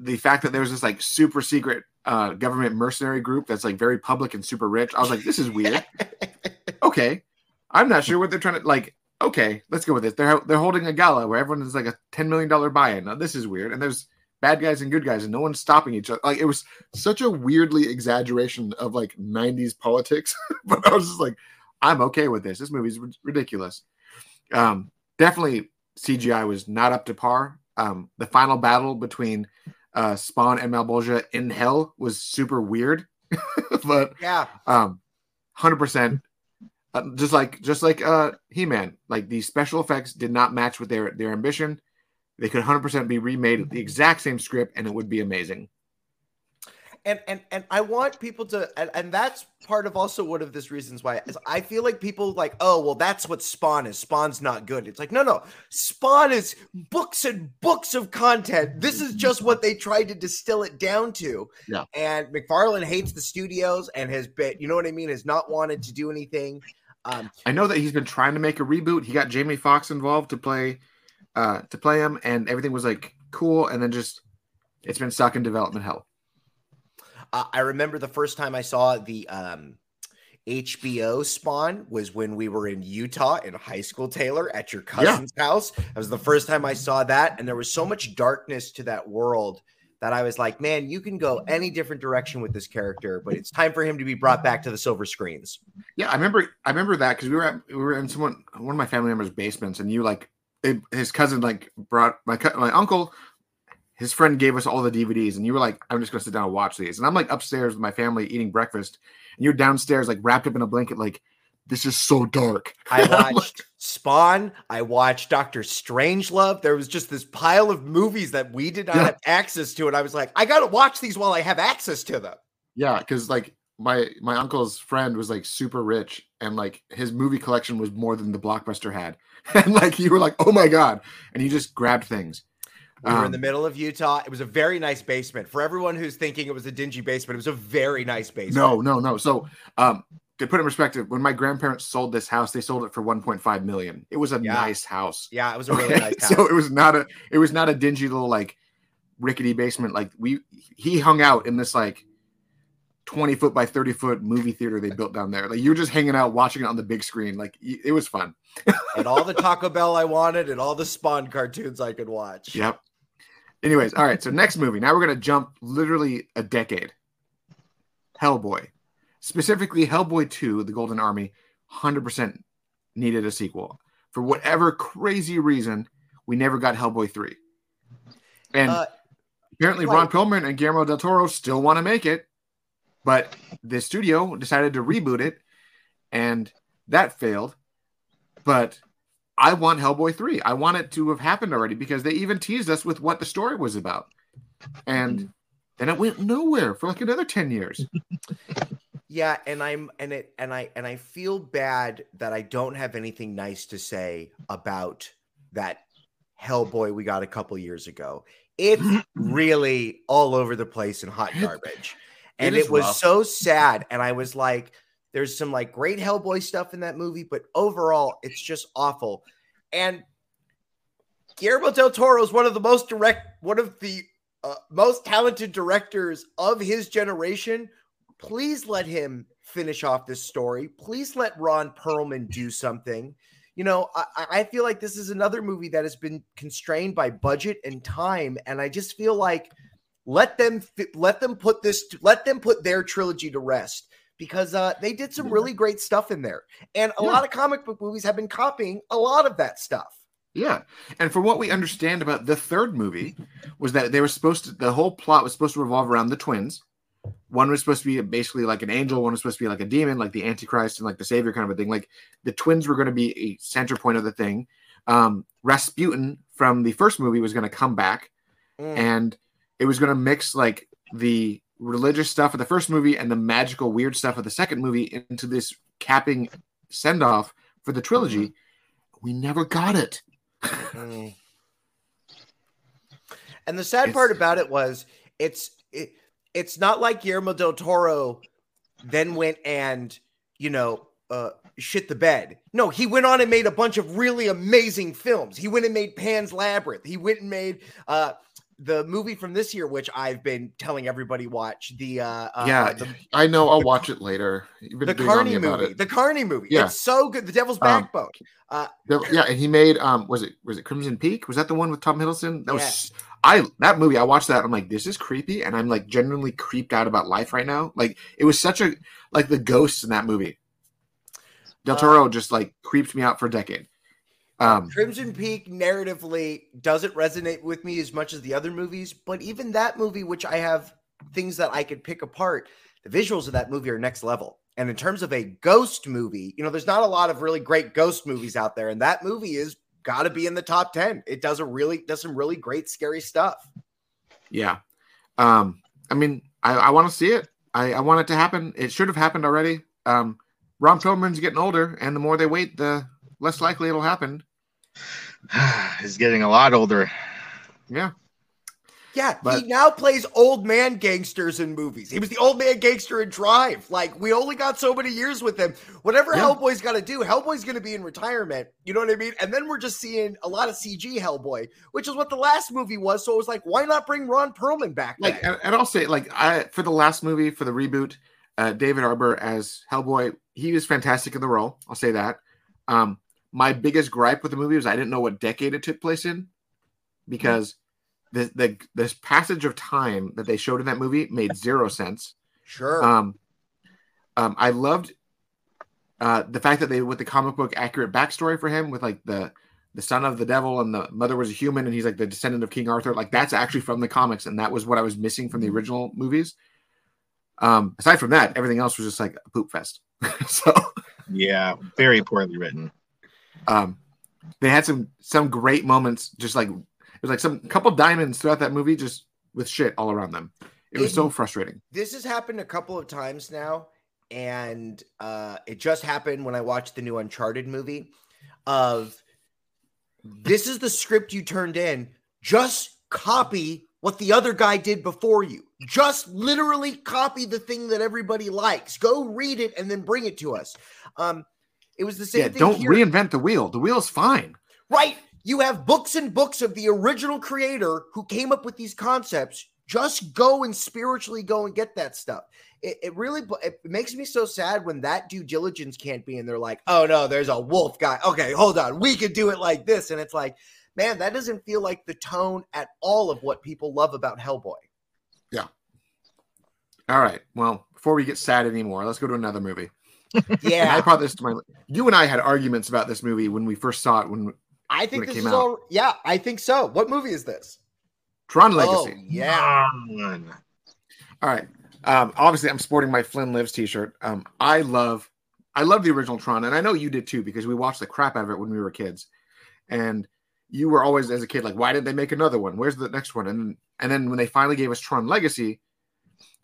A: the fact that there's this like super secret uh, government mercenary group that's like very public and super rich. I was like, this is weird. <laughs> okay, I'm not sure what they're trying to like. Okay, let's go with this. They're they're holding a gala where everyone is like a ten million dollar buy-in. Now this is weird, and there's bad guys and good guys, and no one's stopping each other. Like it was such a weirdly exaggeration of like '90s politics, <laughs> but I was just like, I'm okay with this. This movie's ridiculous. Um, definitely CGI was not up to par. Um, the final battle between uh, Spawn and Malebolgia in Hell was super weird, <laughs> but
C: yeah,
A: um, hundred percent. Uh, just like just like uh He-Man, like the special effects did not match with their their ambition. They could 100% be remade with the exact same script and it would be amazing
C: and and and I want people to, and, and that's part of also one of this reasons why is I feel like people like, oh, well, that's what Spawn is. Spawn's not good. It's like, no, no, Spawn is books and books of content. This is just what they tried to distill it down to.
A: Yeah.
C: And McFarlane hates the studios and has been, you know what I mean, has not wanted to do anything.
A: Um, I know that he's been trying to make a reboot. He got Jamie Foxx involved to play, uh, to play him, and everything was like cool, and then just it's been stuck in development hell.
C: Uh, I remember the first time I saw the um, HBO Spawn was when we were in Utah in high school, Taylor, at your cousin's yeah. house. That was the first time I saw that. And there was so much darkness to that world that I was like, man, you can go any different direction with this character, but it's time for him to be brought back to the silver screens.
A: Yeah, I remember I remember that because we were at, we were in someone one of my family members' basements, and you like it, his cousin like brought my my uncle his friend gave us all the DVDs, and you were like, I'm just gonna sit down and watch these. And I'm like upstairs with my family eating breakfast, and you're downstairs, like wrapped up in a blanket, like, this is so dark.
C: I <laughs> watched Spawn, I watched Doctor Strangelove. There was just this pile of movies that we did not yeah. have access to, and I was like, I gotta watch these while I have access to them.
A: Yeah, because like my my uncle's friend was like super rich and like his movie collection was more than the blockbuster had <laughs> and like you were like oh my god and you just grabbed things
C: We were in the um, middle of Utah. It was a very nice basement. For everyone who's thinking it was a dingy basement, it was a very nice basement.
A: No, no, no. So, um, to put in perspective, when my grandparents sold this house, they sold it for 1.5 million. It was a yeah. nice house.
C: Yeah, it was a really okay? nice <laughs> house.
A: So it was not a it was not a dingy little like rickety basement. Like we he hung out in this like 20 foot by 30 foot movie theater they built down there. Like you were just hanging out watching it on the big screen. Like it was fun.
C: and all the Taco Bell I wanted and all the Spawn cartoons I could watch.
A: Yep. Anyways, all right. So next movie. Now we're gonna jump literally a decade. Hellboy specifically Hellboy 2, The Golden Army, 100% needed a sequel. For whatever crazy reason, we never got Hellboy 3. And uh, apparently, Ron Perlman and Guillermo del Toro still want to make it, but the studio decided to reboot it, and that failed. But I want Hellboy 3. I want it to have happened already because they even teased us with what the story was about. And then it went nowhere for like another 10 years. <laughs>
C: Yeah, and I'm and it and I and I feel bad that I don't have anything nice to say about that Hellboy we got a couple years ago. It's <laughs> really all over the place and hot garbage. And it, it was rough. so sad. And I was like, there's some like great Hellboy stuff in that movie, but overall, it's just awful. And Guillermo del Toro is one of the most direct, one of the uh, most talented directors of his generation please let him finish off this story. Please let Ron Perlman do something. You know, I, I, feel like this is another movie that has been constrained by budget and time, and I just feel like let them let them put this let them put their trilogy to rest because uh, they did some really great stuff in there, and a yeah. lot of comic book movies have been copying a lot of that stuff.
A: Yeah. And from what we understand about the third movie was that they were supposed to the whole plot was supposed to revolve around the twins one was supposed to be basically like an angel, one was supposed to be like a demon, like the Antichrist and like the Savior kind of a thing. Like the twins were going to be a center point of the thing. Um, Rasputin from the first movie was going to come back, mm. and it was going to mix like the religious stuff of the first movie and the magical weird stuff of the second movie into this capping send off for the trilogy. Mm-hmm. We never got it. mm.
C: And the sad it's, part about it was it's it, it's not like Guillermo del Toro then went and, you know, uh, shit the bed. No, he went on and made a bunch of really amazing films. He went and made Pan's Labyrinth. He went and made uh, the movie from this year, which I've been telling everybody watch. The uh, uh
A: yeah,
C: the,
A: I know. I'll watch it later.
C: the Carney movie. The Carney movie. Yeah, it's so good. The Devil's um, Backbone.
A: Uh, yeah, and he made um, was it was it Crimson Peak? Was that the one with Tom Hiddleston? That was I that movie. I watched that. I'm like, this is creepy, and I'm like genuinely creeped out about life right now. Like it was such a like the ghosts in that movie. Del Toro uh, just like creeped me out for a decade.
C: Um, Crimson Peak narratively doesn't resonate with me as much as the other movies, but even that movie, which I have things that I could pick apart, the visuals of that movie are next level. And in terms of a ghost movie, you know, there's not a lot of really great ghost movies out there, and that movie is got to be in the top 10. It does a really does some really great scary stuff.
A: Yeah. Um I mean, I, I want to see it. I, I want it to happen. It should have happened already. Um Ron Perlman's getting older, and the more they wait, the less likely it'll happen. <sighs>
B: He's getting a lot older.
A: Yeah.
C: Yeah, but, he now plays old man gangsters in movies. He was the old man gangster in Drive. Like we only got so many years with him. Whatever yeah. Hellboy's got to do, Hellboy's going to be in retirement. You know what I mean? And then we're just seeing a lot of CG Hellboy, which is what the last movie was. So it was like, why not bring Ron Perlman back?
A: Like, and, and I'll say, like, I for the last movie for the reboot, uh, David Harbour as Hellboy, he was fantastic in the role. I'll say that. Um, my biggest gripe with the movie was I didn't know what decade it took place in because the, the this passage of time that they showed in that movie made zero sense.
C: Sure.
A: Um, um, I loved uh, the fact that they with the comic book accurate backstory for him with like the the son of the devil and the mother was a human and he's like the descendant of King Arthur. Like that's actually from the comics, and that was what I was missing from the original movies. Um, aside from that, everything else was just like a poop fest. <laughs> so
B: yeah, very poorly written.
A: Um, they had some some great moments, just like it was like some couple diamonds throughout that movie, just with shit all around them. It was so frustrating.
C: This has happened a couple of times now, and uh, it just happened when I watched the new Uncharted movie. Of this is the script you turned in. Just copy what the other guy did before you. Just literally copy the thing that everybody likes. Go read it and then bring it to us. Um, it was the same
A: yeah,
C: thing.
A: Don't
C: here.
A: reinvent the wheel. The wheel's fine.
C: Right. You have books and books of the original creator who came up with these concepts. Just go and spiritually go and get that stuff. It, it really it makes me so sad when that due diligence can't be, and they're like, "Oh no, there's a wolf guy." Okay, hold on, we could do it like this, and it's like, man, that doesn't feel like the tone at all of what people love about Hellboy.
A: Yeah. All right. Well, before we get sad anymore, let's go to another movie.
C: Yeah.
A: And I brought this to my. You and I had arguments about this movie when we first saw it. When
C: I think
A: when
C: this
A: it
C: is
A: came out.
C: all. Yeah, I think so. What movie is this?
A: Tron
C: Oh,
A: Legacy.
C: yeah.
B: Man.
A: All right. Um, obviously, I'm sporting my Flynn Lives T-shirt. Um, I love, I love the original Tron, and I know you did too because we watched the crap out of it when we were kids. And you were always, as a kid, like, why didn't they make another one? Where's the next one? And and then when they finally gave us Tron Legacy,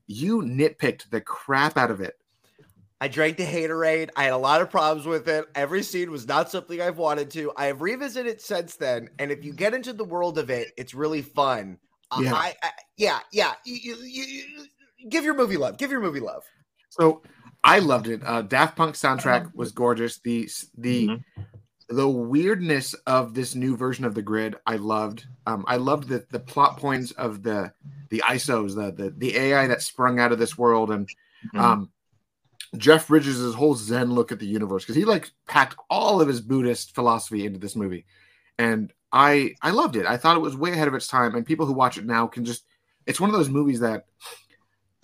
A: you nitpicked the crap out of it.
C: I drank the haterade. I had a lot of problems with it. Every scene was not something I've wanted to. I have revisited it since then, and if you get into the world of it, it's really fun. Uh,
A: Yeah.
C: I, I, yeah, yeah. You, you, you, give your movie love. Give your movie love.
A: So I loved it. Uh, Daft Punk soundtrack was gorgeous. The the
B: Mhm.
A: the weirdness of this new version of the grid, I loved. Um, I loved the the plot points of the the ISOs, the the, the AI that sprung out of this world, and
B: Mhm.
A: um, Jeff Bridges' whole Zen look at the universe because he like packed all of his Buddhist philosophy into this movie, and I I loved it. I thought it was way ahead of its time, and people who watch it now can just. It's one of those movies that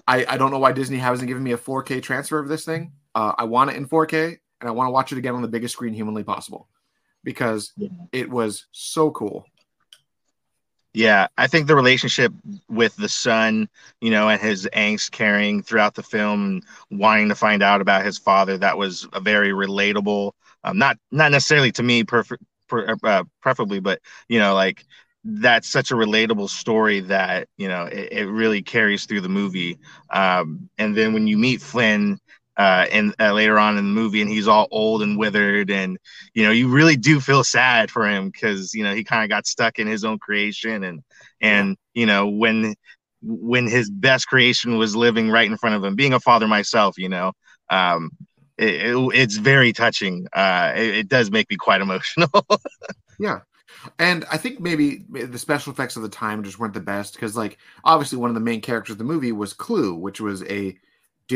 A: I I don't know why Disney hasn't given me a 4K transfer of this thing. Uh, I want it in 4K, and I want to watch it again on the biggest screen humanly possible because
B: Yeah.
A: it was so cool.
B: Yeah, I think the relationship with the son, you know, and his angst carrying throughout the film, wanting to find out about his father, that was a very relatable. Um, not not necessarily to me, perfect, per, uh, preferably, but you know, like that's such a relatable story that you know it, it really carries through the movie. Um, and then when you meet Flynn, uh, and uh, later on in the movie, and he's all old and withered, and you know, you really do feel sad for him because you know he kind of got stuck in his own creation, and and you know when when his best creation was living right in front of him. Being a father myself, you know, um, it, it- it's very touching. Uh, it, it does make me quite <laughs> emotional.
A: Yeah. And I think maybe the special effects of the time just weren't the best because, like, obviously one of the main characters of the movie was Clu, which was a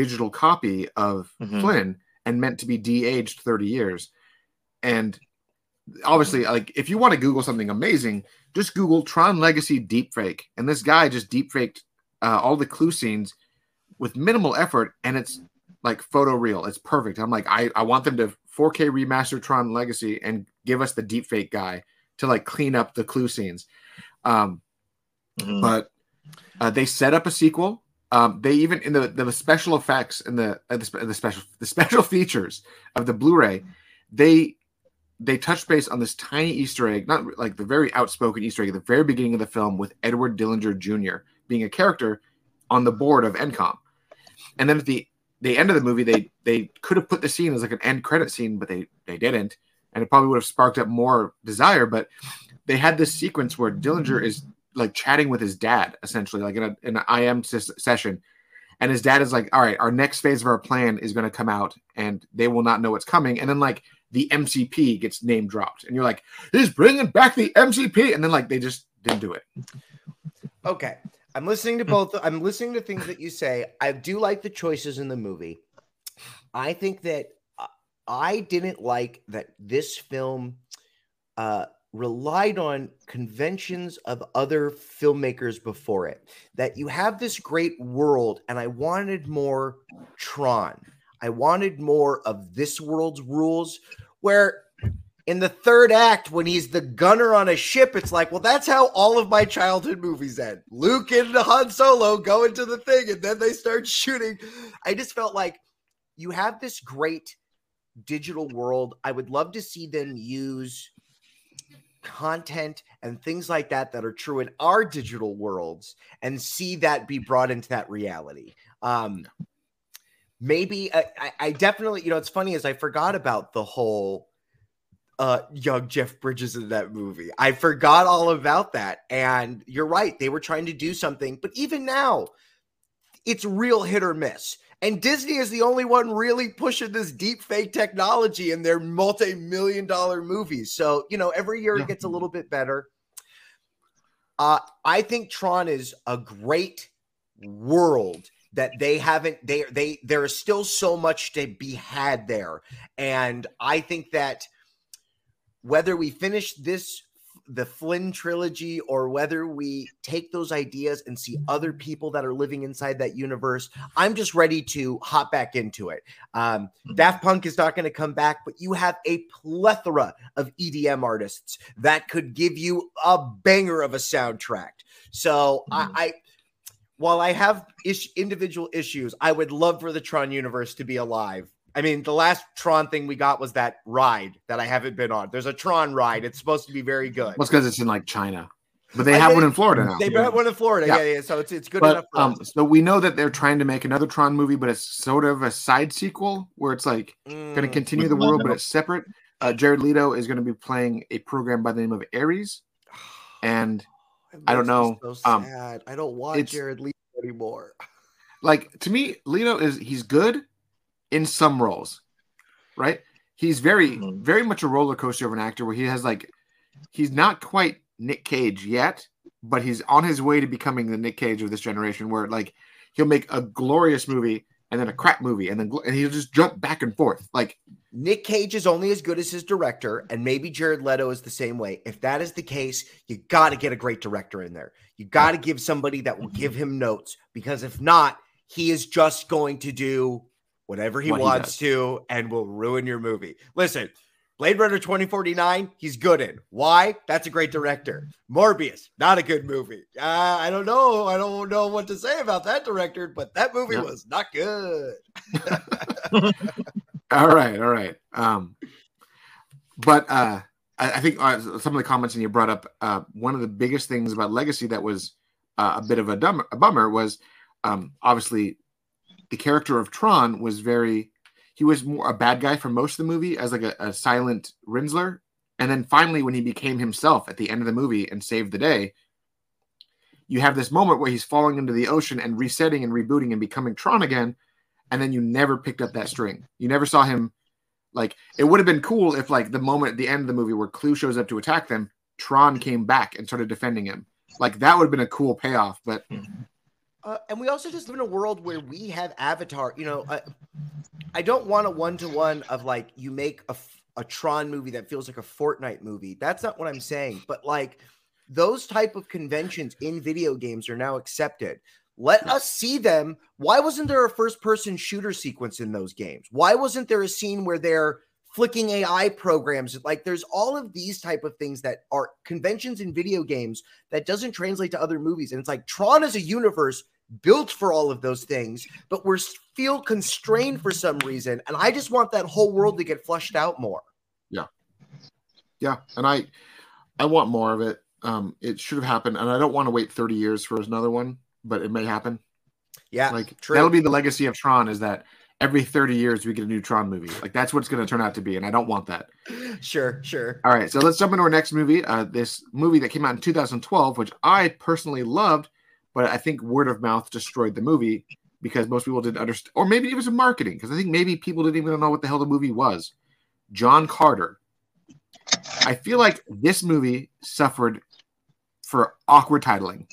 A: digital copy of
B: Mhm.
A: Flynn and meant to be de-aged 30 years. And obviously, like, if you want to Google something amazing, just Google Tron Legacy deepfake. And this guy just deepfaked uh, all the Clu scenes with minimal effort, and it's like photo real. It's perfect. I'm like, I, I want them to 4K remaster Tron Legacy and give us the deepfake guy to like clean up the Clu scenes. Um,
B: Mhm.
A: but uh, they set up a sequel. Um, they even in the the special effects and the uh, the, the special <laughs> the special features of the Blu-ray, they they touched base on this tiny Easter egg, not like the very outspoken Easter egg at the very beginning of the film with Edward Dillinger Jr. being a character on the board of Encom, and then at the the end of the movie, they they could have put the scene as like an end credit scene, but they they didn't, and it probably would have sparked up more desire. But they had this sequence where Dillinger is like chatting with his dad, essentially, like in a in an IM ses- session, and his dad is like, "All right, our next phase of our plan is going to come out, and they will not know what's coming." And then like the MCP gets name dropped, and you're like, "He's bringing back the MCP," and then like they just didn't do it.
C: Okay. I'm listening to both. I'm listening to things that you say. I do like the choices in the movie. I think that uh, I didn't like that this film uh, relied on conventions of other filmmakers before it. That you have this great world, and I wanted more Tron. I wanted more of this world's rules, where in the third act, when he's the gunner on a ship, it's like, well, that's how all of my childhood movies end. Luke and Han Solo go into the thing, and then they start <laughs> shooting. I just felt like you have this great digital world. I would love to see them use content and things like that that are true in our digital worlds and see that be brought into that reality. Um, maybe I, I- definitely, you know, it's funny as I forgot about the whole uh, young Jeff Bridges in that movie. I forgot all about that. And you're right. They were trying to do something. But even now, it's real hit or miss. And Disney is the only one really pushing this deep fake technology in their multi million dollar movies. So, you know, every year yeah. it gets a little bit better. Uh, I think Tron is a great world that they haven't they they there is still so much to be had there and i think that whether we finish this the Flynn trilogy or whether we take those ideas and see other people that are living inside that universe, I'm just ready to hop back into it. Um, hmm. Daft Punk is not going to come back, but you have a plethora of EDM artists that could give you a banger of a soundtrack. So mm-hmm. I. I, while I have ish, individual issues, I would love for the Tron universe to be alive I mean, the last Tron thing we got was that ride that I haven't been on. There's a Tron ride. It's supposed to be very good.
A: Well, it's because it's in like China, but they have one in Florida now.
C: They have one in Florida. Yeah, yeah. yeah. So it's it's good
A: but,
C: enough.
A: um, so we know that they're trying to make another Tron movie, but it's sort of a side sequel where it's like mm. going to continue the world, but it's separate. Uh, <sighs> Jared Leto is going to be playing a program by the name of Ares, <sighs> and I don't know.
C: So um, I don't want Jared Leto anymore. <laughs>
A: Like to me, Leto is he's good in some roles, right? He's very, mm-hmm. very much a roller coaster of an actor where he has like, he's not quite Nick Cage yet, but he's on his way to becoming the Nick Cage of this generation where like he'll make a glorious movie and then a crap movie and then and he'll just jump back and forth. Like
C: Nick Cage is only as good as his director, and maybe Jared Leto is the same way. If that is the case, you got to get a great director in there. You got to give somebody that will give him notes because if not, he is just going to do whatever he what wants he to and will ruin your movie. Listen, Blade Runner 2049, he's good in. Why? That's a great director. Morbius, not a good movie. Uh, I don't know. I don't know what to say about that director, but that movie was not good. <laughs>
A: all right, all right. Um, but uh, I, I think uh, some of the comments and you brought up uh, one of the biggest things about Legacy that was uh, a bit of a, dumb, a bummer was um, obviously the character of Tron was very he was more a bad guy for most of the movie as like a, a silent Rinzler. And then finally, when he became himself at the end of the movie and saved the day, you have this moment where he's falling into the ocean and resetting and rebooting and becoming Tron again. And then you never picked up that string. You never saw him like it would have been cool if like the moment at the end of the movie where Clu shows up to attack them, Tron came back and started defending him. Like that would have been a cool payoff, but mm-hmm.
C: Uh, and we also just live in a world where we have Avatar. You know, I, I don't want a one to one of like you make a, a Tron movie that feels like a Fortnite movie. That's not what I'm saying. But like those type of conventions in video games are now accepted. Let us see them. Why wasn't there a first person shooter sequence in those games? Why wasn't there a scene where they're flicking AI programs. Like there's all of these type of things that are conventions in video games that doesn't translate to other movies. And it's like Tron is a universe built for all of those things, but we're feel constrained for some reason. And I just want that whole world to get flushed out more.
A: Yeah. Yeah. And I I want more of it. Um, it should have happened, and I don't want to wait 30 years for another one, but it may happen.
C: Yeah,
A: like true. that'll be the legacy of Tron is that every 30 years we get a new Tron movie. Like that's what it's going to turn out to be, and I don't want that. <laughs>
C: Sure, sure.
A: All right, so let's jump into our next movie. Uh, this movie that came out in 2012, which I personally loved, but I think word of mouth destroyed the movie because most people didn't understand, or maybe it was marketing because I think maybe people didn't even know what the hell the movie was. John Carter. I feel like this movie suffered for awkward titling.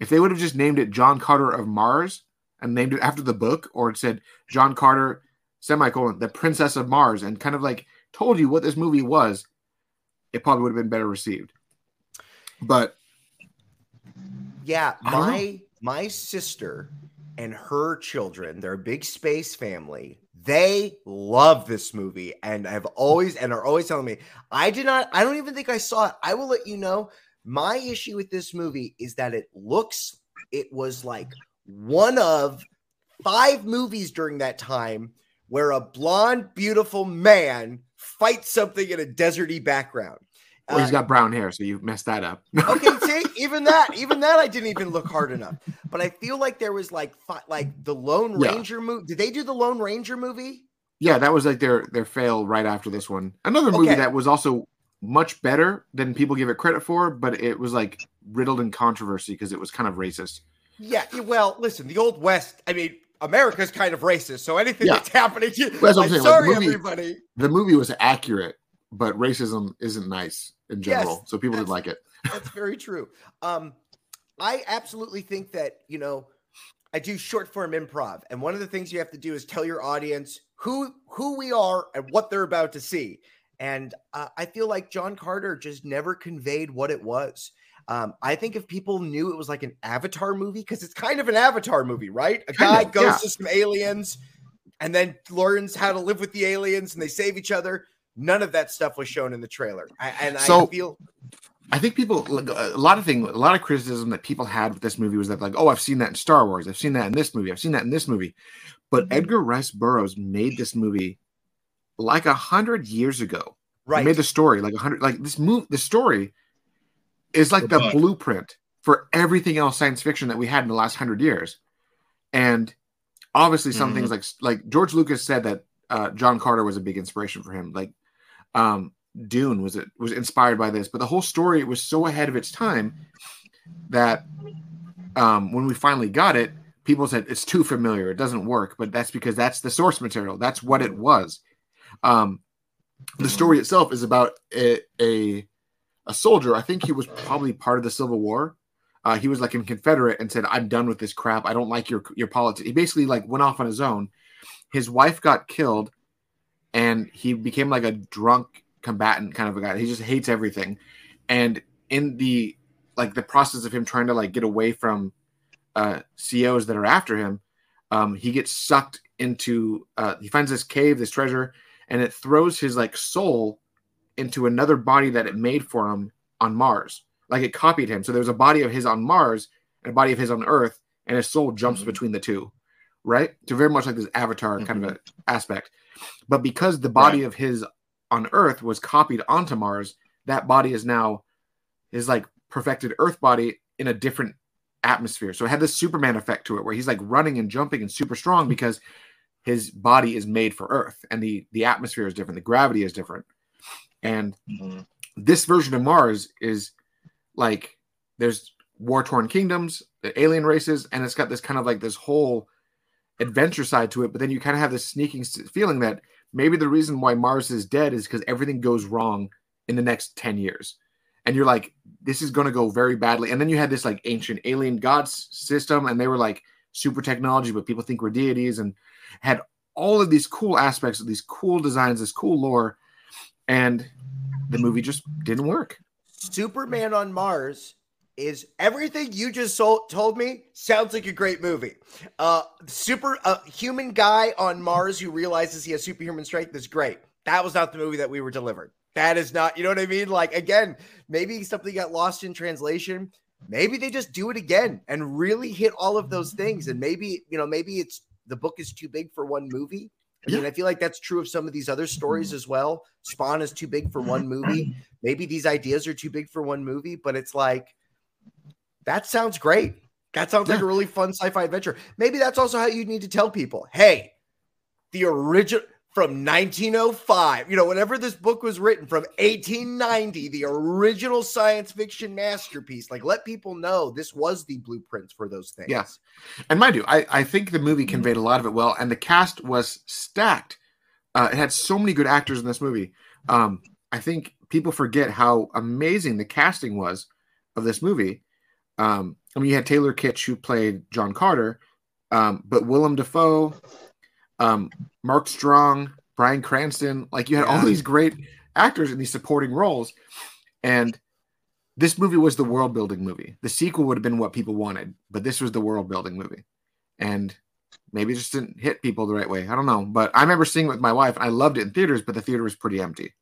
A: If they would have just named it John Carter of Mars and named it after the book, or it said John Carter, semicolon, the Princess of Mars, and kind of like told you what this movie was, it probably would have been better received. But
C: yeah, my my sister and her children, they're a big space family. They love this movie and have always and are always telling me, I did not, I don't even think I saw it. I will let you know. My issue with this movie is that it looks, it was like one of five movies during that time where a blonde, beautiful man fights something in a deserty background.
A: Well, he's uh, got brown hair, so you messed that up. <laughs>
C: okay, see, even that, even that, I didn't even look hard enough. But I feel like there was like, like the Lone Ranger movie. Did they do the Lone Ranger movie?
A: Yeah, that was like their their fail right after this one. Another movie okay. that was also much better than people give it credit for, but it was like riddled in controversy because it was kind of racist.
C: Yeah, well, listen, the old west. I mean, America's kind of racist, so anything yeah. that's happening, that's I'm sorry, like, the movie, everybody.
A: The movie was accurate, but racism isn't nice in general, yes, so people didn't like it. <laughs>
C: That's very true. Um, I absolutely think that you know, I do short form improv, and one of the things you have to do is tell your audience who who we are and what they're about to see. And uh, I feel like John Carter just never conveyed what it was. Um, I think if people knew it was like an Avatar movie, because it's kind of an Avatar movie, right? A guy goes yeah. to some aliens and then learns how to live with the aliens and they save each other. None of that stuff was shown in the trailer. I, and so, I feel.
A: I think people a lot of things, a lot of criticism that people had with this movie was that like, oh, I've seen that in Star Wars, I've seen that in this movie, I've seen that in this movie, but mm-hmm. Edgar Rice Burroughs made this movie like a hundred years ago. Right, he made the story like a hundred, like this move, the story is like the blueprint for everything else science fiction that we had in the last hundred years. And obviously, some mm-hmm. things like like George Lucas said that uh, John Carter was a big inspiration for him. Like um, Dune was it was inspired by this, but the whole story was so ahead of its time that um, when we finally got it, people said it's too familiar, it doesn't work. But that's because that's the source material. That's what it was. Um, the story itself is about a, a a soldier. I think he was probably part of the Civil War. Uh, he was like a Confederate and said, "I'm done with this crap. I don't like your your politics." He basically like went off on his own. His wife got killed, and he became like a drunk combatant kind of a guy. He just hates everything, and in the like the process of him trying to like get away from uh, COs that are after him, um, he gets sucked into. Uh, he finds this cave, this treasure, and it throws his like soul into another body that it made for him on Mars. Like it copied him. So there's a body of his on Mars and a body of his on Earth, and his soul jumps mm-hmm. between the two, right? So very much like this avatar mm-hmm. kind of mm-hmm. aspect. But because the body right. of his on Earth was copied onto Mars, that body is now his like perfected Earth body in a different atmosphere. So it had this Superman effect to it where he's like running and jumping and super strong because his body is made for Earth and the the atmosphere is different, the gravity is different. And mm-hmm. this version of Mars is like there's war torn kingdoms, the alien races, and it's got this kind of like this whole adventure side to it. But then you kind of have this sneaking feeling that maybe the reason why Mars is dead is because everything goes wrong in the next 10 years. And you're like, this is going to go very badly. And then you had this like ancient alien gods system, and they were like super technology, but people think we're deities, and had all of these cool aspects of these cool designs, this cool lore. And the movie just didn't work.
C: Superman on Mars is everything you just told me sounds like a great movie. Uh, super uh, human guy on Mars who realizes he has superhuman strength is great. That was not the movie that we were delivered. That is not, you know what I mean? Like again, maybe something got lost in translation. Maybe they just do it again and really hit all of those things. And maybe, you know, maybe it's the book is too big for one movie. I mean, I feel like that's true of some of these other stories as well. Spawn is too big for one movie. Maybe these ideas are too big for one movie, but it's like that sounds great. That sounds like a really fun sci-fi adventure. Maybe that's also how you need to tell people, hey, the original from 1905, you know, whenever this book was written from 1890, the original science fiction masterpiece. Like, let people know this was the blueprints for those things.
A: Yes. And mind you, I, I think the movie conveyed a lot of it well, and the cast was stacked. Uh, it had so many good actors in this movie. Um, I think people forget how amazing the casting was of this movie. Um, I mean, you had Taylor Kitsch, who played John Carter, um, but Willem Dafoe, um, Mark Strong, Bryan Cranston. Like you had all these great actors in these supporting roles, and this movie was the world building movie. The sequel would have been what people wanted, but this was the world building movie, and maybe it just didn't hit people the right way. I don't know, but I remember seeing it with my wife. I loved it in theaters, but the theater was pretty empty,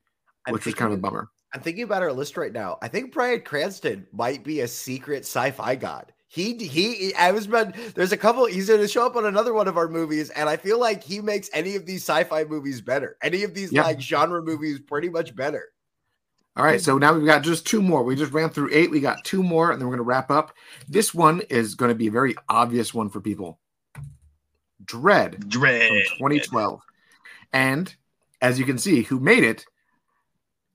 A: which was kind of a bummer.
C: I'm thinking about our list right now. I think Bryan Cranston might be a secret sci-fi god. He he I was but there's a couple he's gonna show up on another one of our movies, and I feel like he makes any of these sci-fi movies better. Any of these yep. like genre movies pretty much better.
A: All right, so now we've got just two more. We just ran through eight. We got two more, and then we're gonna wrap up. This one is gonna be a very obvious one for people. Dread,
B: Dredd
A: 2012. And as you can see, who made it?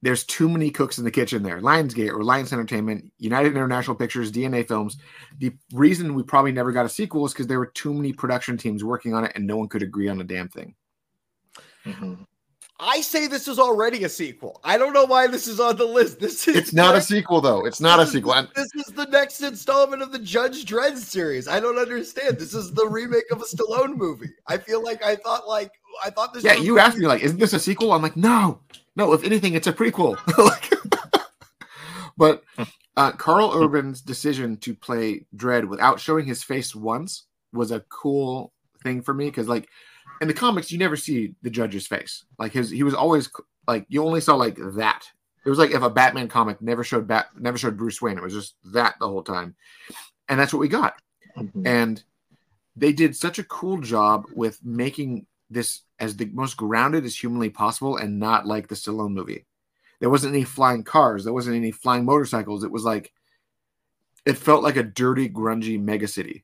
A: There's too many cooks in the kitchen there. Lionsgate, Reliance Entertainment, United International Pictures, DNA Films. The reason we probably never got a sequel is because there were too many production teams working on it and no one could agree on a damn thing.
C: Mm-hmm. I say this is already a sequel. I don't know why this is on the list. This is
A: It's not a sequel though. It's not a sequel.
C: This is the next installment of the Judge Dredd series. I don't understand. This is the remake of a Stallone movie. I feel like I thought like I thought this
A: Yeah, you asked me like, isn't this a sequel? I'm like, no. No, if anything, it's a prequel. <laughs> but uh, Karl Urban's decision to play Dredd without showing his face once was a cool thing for me because like in the comics, you never see the judge's face. Like his, he was always like you only saw like that. It was like if a Batman comic never showed Bat, never showed Bruce Wayne. It was just that the whole time, and that's what we got. Mm-hmm. And they did such a cool job with making this as the most grounded as humanly possible, and not like the Stallone movie. There wasn't any flying cars. There wasn't any flying motorcycles. It was like it felt like a dirty, grungy megacity,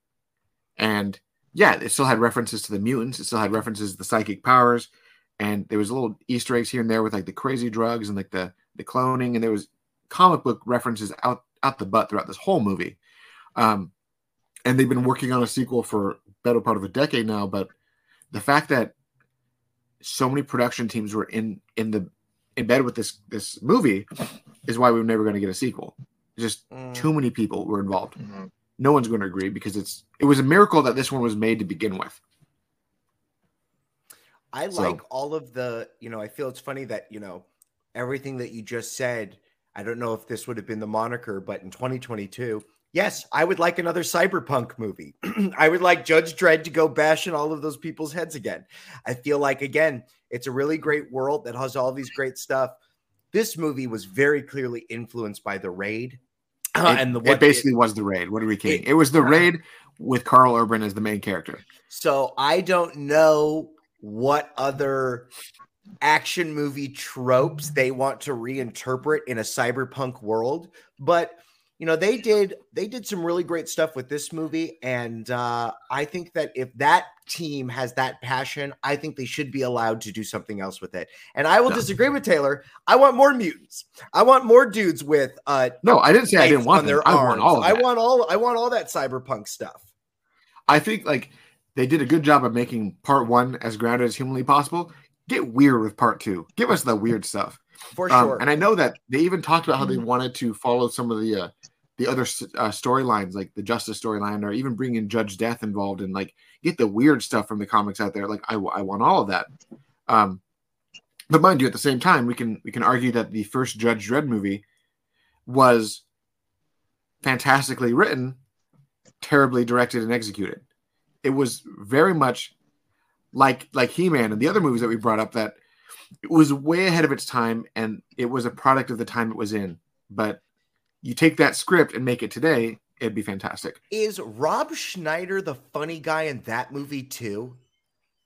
A: and yeah, it still had references to the mutants. It still had references to the psychic powers, and there was little Easter eggs here and there with like the crazy drugs and like the the cloning, and there was comic book references out out the butt throughout this whole movie. Um, and they've been working on a sequel for better part of a decade now. But the fact that so many production teams were in in the in bed with this this movie is why we are never going to get a sequel. Just mm. too many people were involved. Mm-hmm no one's going to agree because it's it was a miracle that this one was made to begin with.
C: I so. like all of the, you know, I feel it's funny that, you know, everything that you just said, I don't know if this would have been the moniker, but in 2022, yes, I would like another cyberpunk movie. <clears throat> I would like Judge Dredd to go bash in all of those people's heads again. I feel like again, it's a really great world that has all these great stuff. This movie was very clearly influenced by The Raid
A: uh, and the it basically it, was the raid. What are we kidding? It, it was the raid with Karl Urban as the main character.
C: So I don't know what other action movie tropes they want to reinterpret in a cyberpunk world, but you know they did they did some really great stuff with this movie and uh, i think that if that team has that passion i think they should be allowed to do something else with it. And i will no. disagree with taylor. I want more mutants. I want more dudes with uh
A: no i didn't say i didn't want their i want all
C: i want all i want all that cyberpunk stuff.
A: I think like they did a good job of making part one as grounded as humanly possible. Get weird with part two. Give us the weird stuff.
C: For um, sure.
A: and I know that they even talked about how they mm-hmm. wanted to follow some of the uh, the other uh, storylines, like the Justice storyline, or even bringing Judge Death involved and like get the weird stuff from the comics out there. Like I, I want all of that. Um, but mind you, at the same time, we can we can argue that the first Judge Dredd movie was fantastically written, terribly directed and executed. It was very much like like He Man and the other movies that we brought up that it was way ahead of its time and it was a product of the time it was in. But you take that script and make it today, it'd be fantastic.
C: Is Rob Schneider the funny guy in that movie too?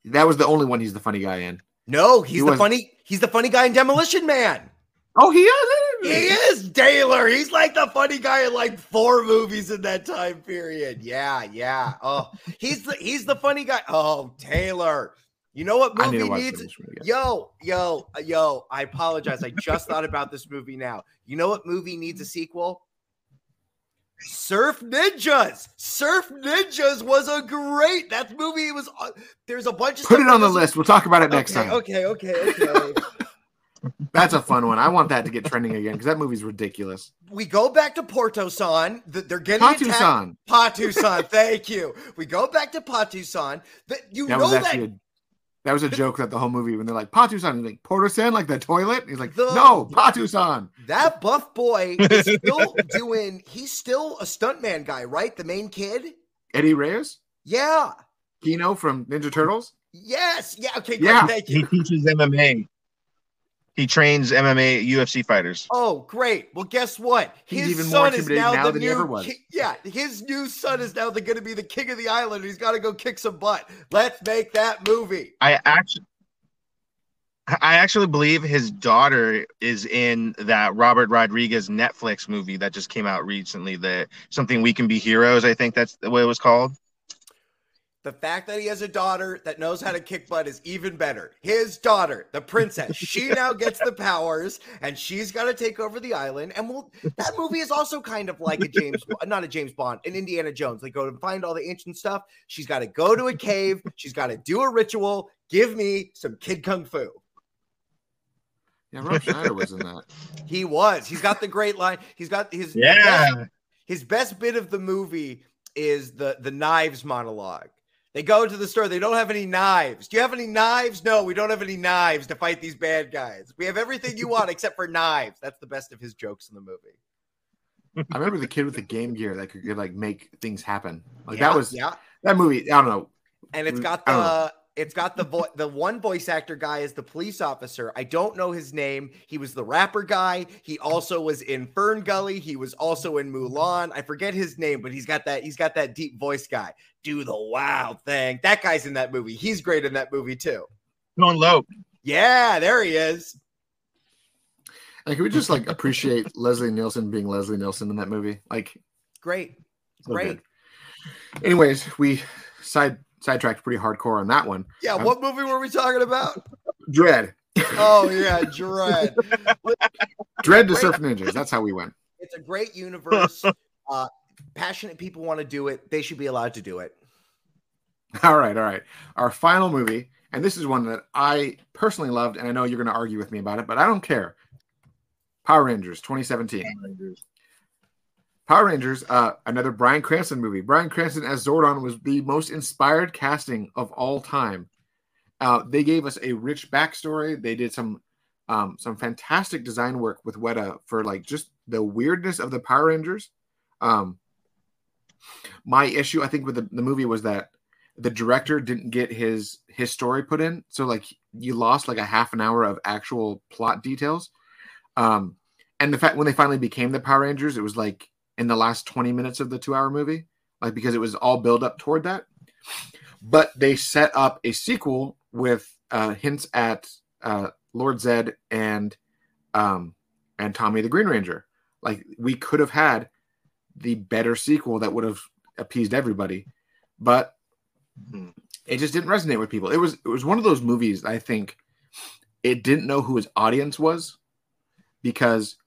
A: That was the only one he's the funny guy in.
C: No, he's he the funny. He's the funny guy in Demolition Man.
A: Oh, he is.
C: He is Taylor. He's like the funny guy in like four movies in that time period. Yeah, yeah. Oh, he's the he's the funny guy. Oh, Taylor. You know what movie needs? Yo, yo, uh, yo! I apologize. I just thought about this movie now. You know what movie needs a sequel? Surf Ninjas. Surf Ninjas was a great. That movie was. Uh, there's a bunch of.
A: Put it on the list. We'll talk about it next
C: okay,
A: time.
C: Okay, okay, okay. <laughs>
A: That's a fun one. I want that to get trending again because that movie's ridiculous.
C: We go back to Porto-san. They're getting
A: Patu-san.
C: Patu-san. Thank you. We go back to Patu-san. That you that know that
A: that was a joke that the whole movie when they're like Patu-san, he's like Porto-san, like the toilet. He's like, the, no, Patu-san.
C: That buff boy is still <laughs> doing. He's still a stuntman guy, right? The main kid,
A: Eddie Reyes.
C: Yeah,
A: Keno from Ninja Turtles.
C: Yes. Yeah. Okay. Great, yeah. Thank you.
B: He teaches MMA. He trains MMA UFC fighters.
C: Oh, great! Well, guess what?
A: His He's even son more is now, now the new. Ki-
C: yeah, his new son is now going to be the king of the island. He's got to go kick some butt. Let's make that movie.
B: I actually, I actually believe his daughter is in that Robert Rodriguez Netflix movie that just came out recently. The something we can be heroes. I think that's the way it was called.
C: The fact that he has a daughter that knows how to kick butt is even better. His daughter, the princess, she <laughs> now gets the powers and she's got to take over the island. And we'll, that movie is also kind of like a James, not a James Bond, an Indiana Jones. They go to find all the ancient stuff. She's got to go to a cave. She's got to do a ritual. Give me some kid kung fu.
A: Yeah, Rob Schneider was in that. <laughs>
C: He was. He's got the great line. He's got his
B: yeah.
C: Best, his best bit of the movie is the the knives monologue. They go to the store. They don't have any knives. Do you have any knives? No, we don't have any knives to fight these bad guys. We have everything you want except for knives. That's the best of his jokes in the movie.
A: I remember the kid with the Game Gear that could, could like make things happen. Like
C: yeah,
A: that was
C: yeah.
A: that movie. I don't know.
C: And it's mm, got the it's got the vo- the one voice actor guy is the police officer. I don't know his name. He was the rapper guy. He also was in Fern Gully. He was also in Mulan. I forget his name, but he's got that he's got that deep voice guy. Do the wild thing. That guy's in that movie. He's great in that movie too.
B: Going low.
C: Yeah, there he is.
A: Like, can we just like appreciate <laughs> Leslie Nielsen being Leslie Nielsen in that movie? Like,
C: great,
A: so
C: great.
A: Good. Anyways, we side sidetracked pretty hardcore on that one.
C: Yeah, um, what movie were we talking about?
A: Dredd.
C: Oh yeah, Dredd. <laughs>
A: Dredd to Surf Ninjas. That's how we went.
C: It's a great universe. <laughs> Uh, passionate people want to do it. They should be allowed to do it.
A: All right, all right. Our final movie, and this is one that I personally loved, and I know you're going to argue with me about it, but I don't care. Power Rangers 2017. Power Rangers. Power Rangers, uh, another Bryan Cranston movie. Bryan Cranston as Zordon was the most inspired casting of all time. Uh, they gave us a rich backstory. They did some um, some fantastic design work with Weta for like just the weirdness of the Power Rangers. Um, my issue, I think, with the, the movie was that the director didn't get his his story put in, so like you lost like a half an hour of actual plot details. Um, and the fact when they finally became the Power Rangers, it was like in the last 20 minutes of the two hour movie, like because it was all build up toward that. But they set up a sequel with uh, hints at uh, Lord Zedd and um, and Tommy the Green Ranger. Like we could have had the better sequel that would have appeased everybody, but it just didn't resonate with people. It was it was one of those movies I think it didn't know who his audience was because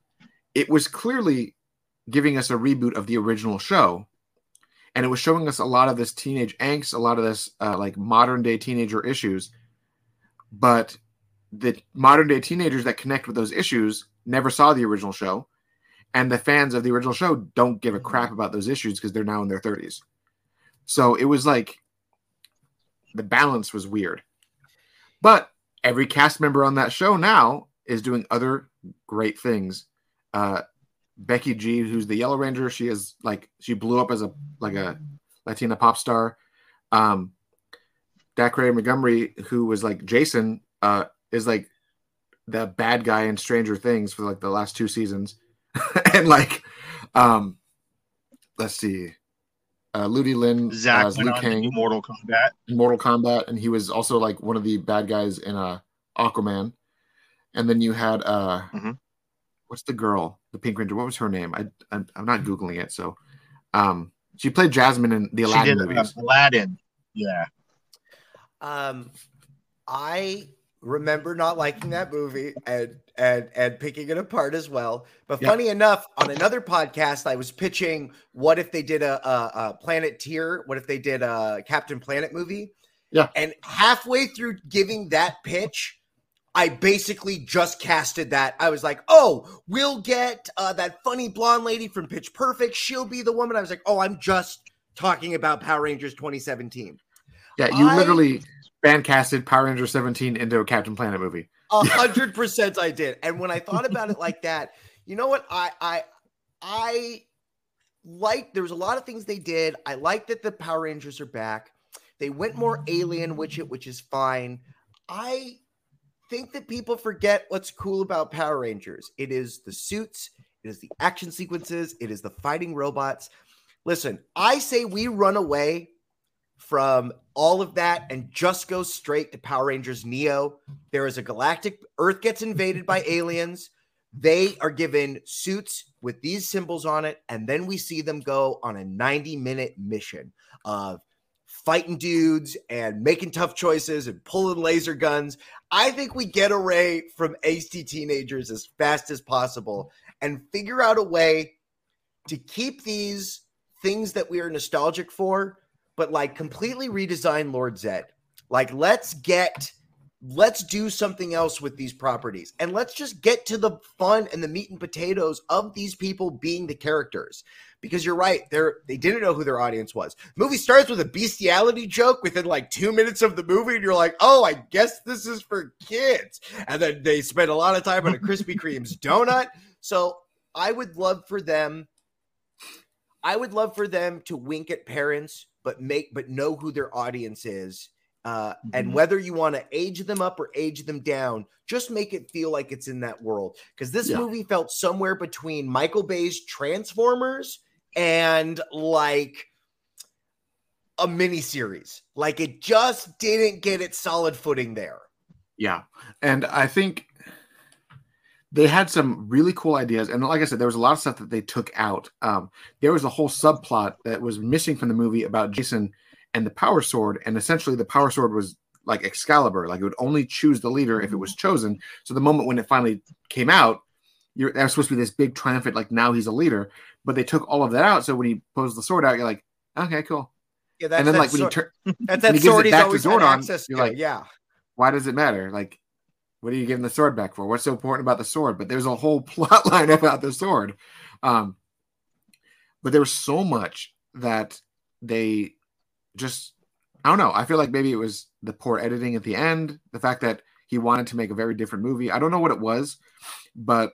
A: it was clearly giving us a reboot of the original show. And it was showing us a lot of this teenage angst a lot of this uh, like modern day teenager issues. But the modern day teenagers that connect with those issues never saw the original show. And the fans of the original show don't give a crap about those issues because they're now in their 30s so it was like the balance was weird. But every cast member on that show now is doing other great things. Uh, Becky G, who's the Yellow Ranger. She is like she blew up as a like a Latina pop star. Um, Dacre Montgomery, who was like Jason, uh, is like the bad guy in Stranger Things for like the last two seasons, <laughs> and like, um, let's see, uh, Ludi Lin
B: Zack as Liu Kang, Mortal Kombat,
A: Mortal Kombat, and he was also like one of the bad guys in uh Aquaman, and then you had uh. Mm-hmm what's the girl, the Pink Ranger? What was her name? I, I am not googling it. So, um, she played Jasmine in the Aladdin did, uh, movies.
B: Uh, Aladdin, yeah.
C: Um, I remember not liking that movie and and and picking it apart as well. But yep. funny enough, on another podcast, I was pitching what if they did a, a, a Planeteer? What if they did a Captain Planet movie?
A: Yeah.
C: And halfway through giving that pitch, I basically just casted that. I was like, oh, we'll get uh, that funny blonde lady from Pitch Perfect. She'll be the woman. I was like, oh, I'm just talking about Power Rangers 2017.
A: Yeah, you I, literally fan casted Power Rangers 17 into a Captain Planet movie.
C: A hundred percent I did. And when I thought about it like that, you know what? I I I like there was a lot of things they did. I like that the Power Rangers are back. They went more alien, which it which is fine. I think that people forget what's cool about Power Rangers. It is the suits, it is the action sequences, it is the fighting robots. Listen, I say we run away from all of that and just go straight to Power Rangers Neo. There is a galactic Earth gets invaded by aliens. They are given suits with these symbols on it, and then we see them go on a 90 minute mission of fighting dudes and making tough choices and pulling laser guns. I think we get away from angsty teenagers as fast as possible and figure out a way to keep these things that we are nostalgic for, but like completely redesign Lord Zedd. Like, let's get let's do something else with these properties and let's just get to the fun and the meat and potatoes of these people being the characters because you're right they're they didn't know who their audience was movie starts with a bestiality joke within like two minutes of the movie and you're like oh i guess this is for kids and then they spend a lot of time on a krispy kreme's <laughs> donut so i would love for them i would love for them to wink at parents but make but know who their audience is uh, mm-hmm. And whether you want to age them up or age them down, just make it feel like it's in that world. Because this yeah. movie felt somewhere between Michael Bay's Transformers and like a mini series. Like it just didn't get its solid footing there.
A: Yeah. And I think they had some really cool ideas. And like I said, there was a lot of stuff that they took out. Um, there was a whole subplot that was missing from the movie about Jason and the power sword. And essentially, the power sword was like Excalibur, like it would only choose the leader if it was chosen. So the moment when it finally came out, you're that was supposed to be this big triumphant, like now he's a leader. But they took all of that out. So when he pulls the sword out, you're like, okay, cool.
C: Yeah, that's, and then like when he turns, <laughs> that's that sword he's always had access you're like,
A: yeah. Why does it matter? Like, what are you giving the sword back for? What's so important about the sword? But there's a whole <laughs> plot line about the sword. Um, but there was so much that they just I don't know. I feel like maybe it was the poor editing at the end, the fact that he wanted to make a very different movie. I don't know what it was, but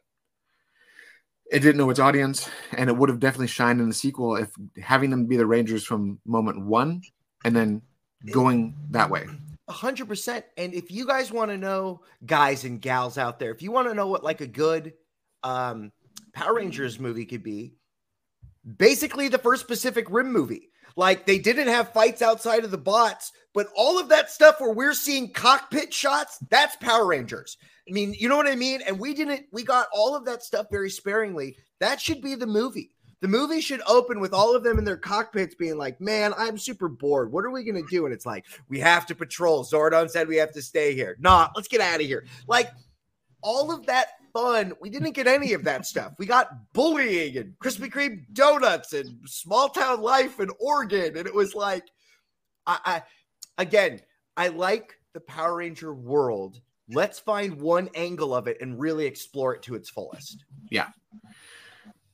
A: it didn't know its audience, and it would have definitely shined in the sequel if having them be the Rangers from moment one and then going that way.
C: A hundred percent. And if you guys want to know, guys and gals out there, if you want to know what like a good um, Power Rangers movie could be, basically the first Pacific Rim movie. Like they didn't have fights outside of the bots, but all of that stuff where we're seeing cockpit shots, that's Power Rangers. I mean, you know what I mean? And we didn't, we got all of that stuff very sparingly. That should be the movie. The movie should open with all of them in their cockpits being like, man, I'm super bored. What are we going to do? And it's like, we have to patrol. Zordon said we have to stay here. Nah, let's get out of here. Like, all of that fun. We didn't get any of that stuff. We got bullying and Krispy Kreme donuts and small town life in Oregon. And it was like, I, I again, I like the Power Ranger world. Let's find one angle of it and really explore it to its fullest.
A: Yeah.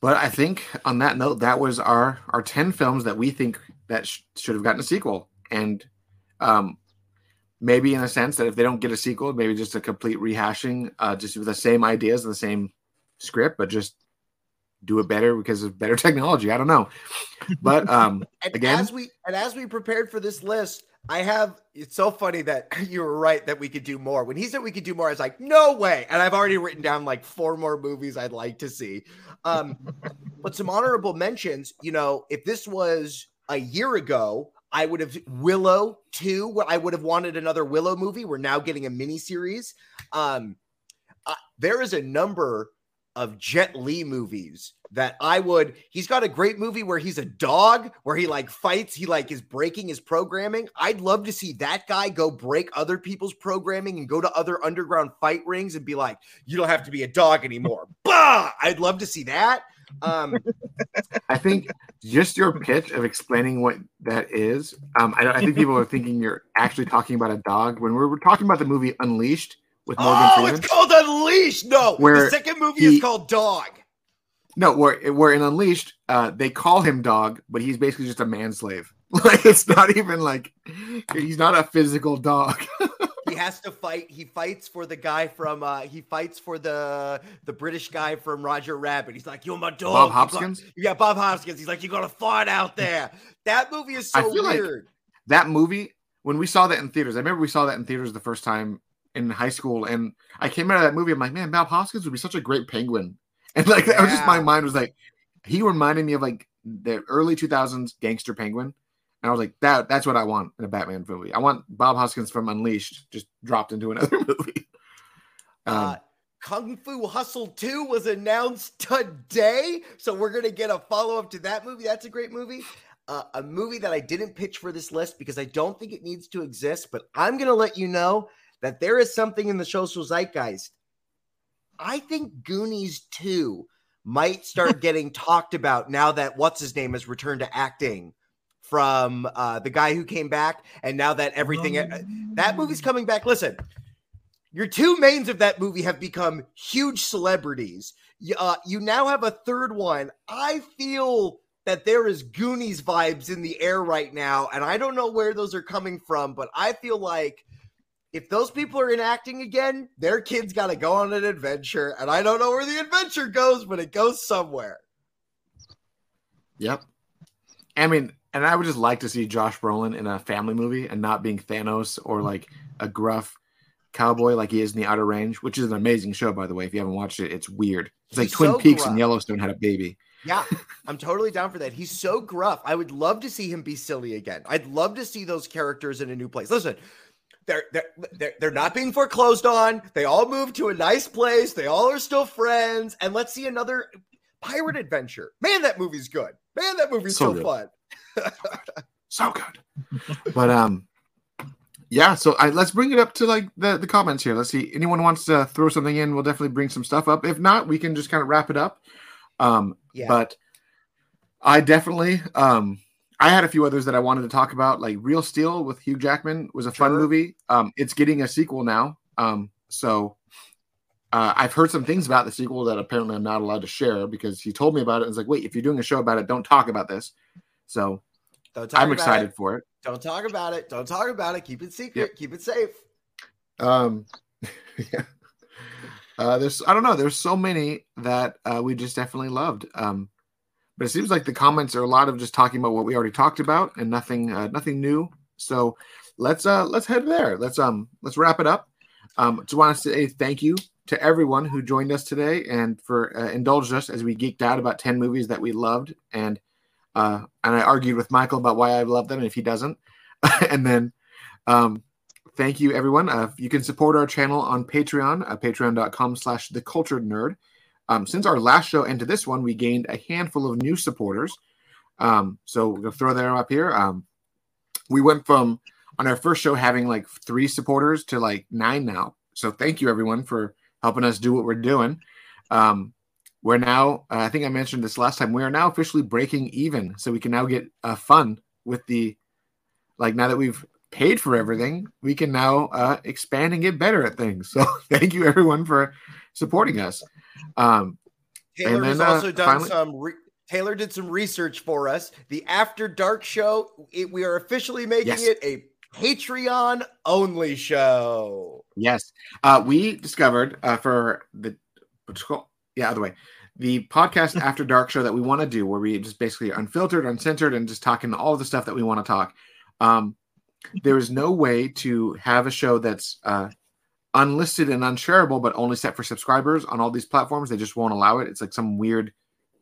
A: But I think on that note, that was our our 10 films that we think that sh- should have gotten a sequel. And um, maybe in a sense that if they don't get a sequel, maybe just a complete rehashing, uh, just with the same ideas and the same script, but just do it better because of better <laughs> technology. I don't know, but um, <laughs>
C: and
A: again,
C: as we and as we prepared for this list, I have. It's so funny that <laughs> you were right that we could do more. When he said we could do more, I was like, no way. And I've already written down like four more movies I'd like to see. Um, but some honorable mentions. You know, if this was a year ago, I would have Willow too. I would have wanted another Willow movie. We're now getting a mini series. Um, uh, there is a number of Jet Li movies that I would. He's got a great movie where he's a dog, where he like fights. He like is breaking his programming. I'd love to see that guy go break other people's programming and go to other underground fight rings and be like, "You don't have to be a dog anymore." <laughs> bah! I'd love to see that. Um, <laughs>
A: I think just your pitch of explaining what that is. Um, I, I, think people are thinking you're actually talking about a dog when we're, we're talking about the movie Unleashed with Morgan Freeman,
C: oh,
A: Freeman.
C: it's called Unleashed. No, where the second movie he, is called Dog.
A: No, where where in Unleashed, uh, they call him Dog, but he's basically just a manslave. <laughs> Like it's not even like he's not a physical dog. <laughs>
C: he has to fight. He fights for the guy from. uh He fights for the the British guy from Roger Rabbit. He's like, "You're my dog."
A: Bob Hoskins.
C: Got, yeah, Bob Hoskins. He's like, "You got to fight out there." That movie is so weird.
A: Like that movie. When we saw that in theaters, I remember we saw that in theaters the first time in high school, and I came out of that movie. I'm like, man, Bob Hoskins would be such a great penguin. <laughs> And like, yeah. that was just my mind was like, he reminded me of like the early 2000s gangster penguin and I was like, that that's what I want in a Batman movie. I want Bob Hoskins from Unleashed just dropped into another <laughs> movie.
C: Um, uh, Kung Fu Hustle 2 was announced today. So we're going to get a follow up to that movie. That's a great movie. uh, a movie that I didn't pitch for this list because I don't think it needs to exist, but I'm going to let you know that there is something in the social zeitgeist. I think Goonies 2 might start <laughs> getting talked about now that what's his name has returned to acting from uh, the guy who came back, and now that everything uh, that movie's coming back. Listen, your two mains of that movie have become huge celebrities. Uh, you now have a third one. I feel that there is Goonies vibes in the air right now, and I don't know where those are coming from, but I feel like if those people are enacting again, their kids got to go on an adventure, and I don't know where the adventure goes, but it goes somewhere.
A: Yep. I mean, and I would just like to see Josh Brolin in a family movie and not being Thanos or like a gruff cowboy like he is in the Outer Range, which is an amazing show, by the way. If you haven't watched it, it's weird. It's like He's Twin so Peaks gruff. and Yellowstone had a baby.
C: Yeah, I'm totally down for that. He's so gruff. I would love to see him be silly again. I'd love to see those characters in a new place. Listen, they're they're they're, they're not being foreclosed on. They all moved to a nice place. They all are still friends. And let's see another pirate adventure. Man, that movie's good. Man, that movie's so, so fun.
A: So good. <laughs> But um yeah, so I, let's bring it up to like the, the comments here. Let's see. Anyone wants to throw something in, we'll definitely bring some stuff up. If not, we can just kind of wrap it up. Um, yeah. But I definitely, um, I had a few others that I wanted to talk about, like Real Steel with Hugh Jackman was a fun movie. Um, it's getting a sequel now. Um, so uh, I've heard some things about the sequel that apparently I'm not allowed to share because he told me about it. And it's like, wait, if you're doing a show about it, don't talk about this. So I'm excited
C: it.
A: for it.
C: Don't talk about it. Don't talk about it. Keep it secret. Yep. Keep it safe.
A: Um, <laughs> yeah. Uh, there's I don't know. There's so many that uh, we just definitely loved. Um, but it seems like the comments are a lot of just talking about what we already talked about and nothing uh, nothing new. So let's uh let's head there. Let's um let's wrap it up. Um, just want to say thank you to everyone who joined us today and for uh, indulged us as we geeked out about ten movies that we loved and uh and I argued with Michael about why I love them and if he doesn't. <laughs> and then um thank you everyone. Uh, you can support our channel on patreon uh, patreon.com slash the cultured nerd. Um, since our last show into this one we gained a handful of new supporters. Um, so we'll throw them up here. Um, we went from on our first show having like three supporters to like nine now. So thank you everyone for helping us do what we're doing. Um, we're now uh, i think i mentioned this last time we are now officially breaking even so we can now get uh, fun with the like now that we've paid for everything, we can now uh, expand and get better at things. So <laughs> thank you everyone for supporting us. Um,
C: Taylor then, has uh, also done finally- some. Re- Taylor did some research for us. The After Dark show. It, we are officially making yes. it a Patreon only show.
A: Yes, uh, we discovered uh, for the yeah other way the podcast After Dark show that we want to do, where we just basically unfiltered, uncensored, and just talking all the stuff that we want to talk. Um, there is no way to have a show that's uh, unlisted and unshareable, but only set for subscribers on all these platforms. They just won't allow it. It's like some weird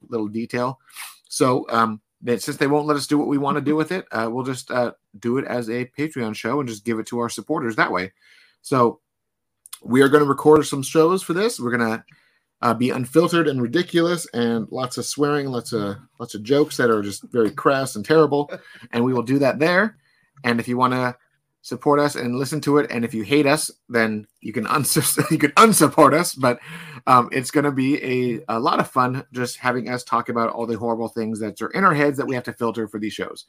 A: little detail. So um, since they won't let us do what we want to do with it, uh, we'll just uh, do it as a Patreon show and just give it to our supporters that way. So we are going to record some shows for this. We're going to uh, be unfiltered and ridiculous, and lots of swearing, lots of lots of jokes that are just very crass and terrible. And we will do that there. And if you want to support us and listen to it, and if you hate us, then you can uns- <laughs> you can unsupport us. But um, it's going to be a, a lot of fun just having us talk about all the horrible things that are in our heads that we have to filter for these shows.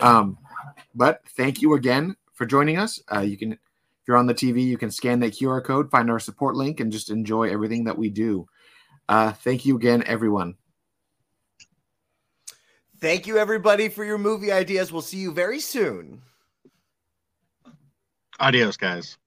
A: Um, but thank you again for joining us. Uh, you can, if you're on the TV, you can scan that QR code, find our support link, and just enjoy everything that we do. Uh, thank you again, everyone.
C: Thank you, everybody, for your movie ideas. We'll see you very soon.
B: Adios, guys.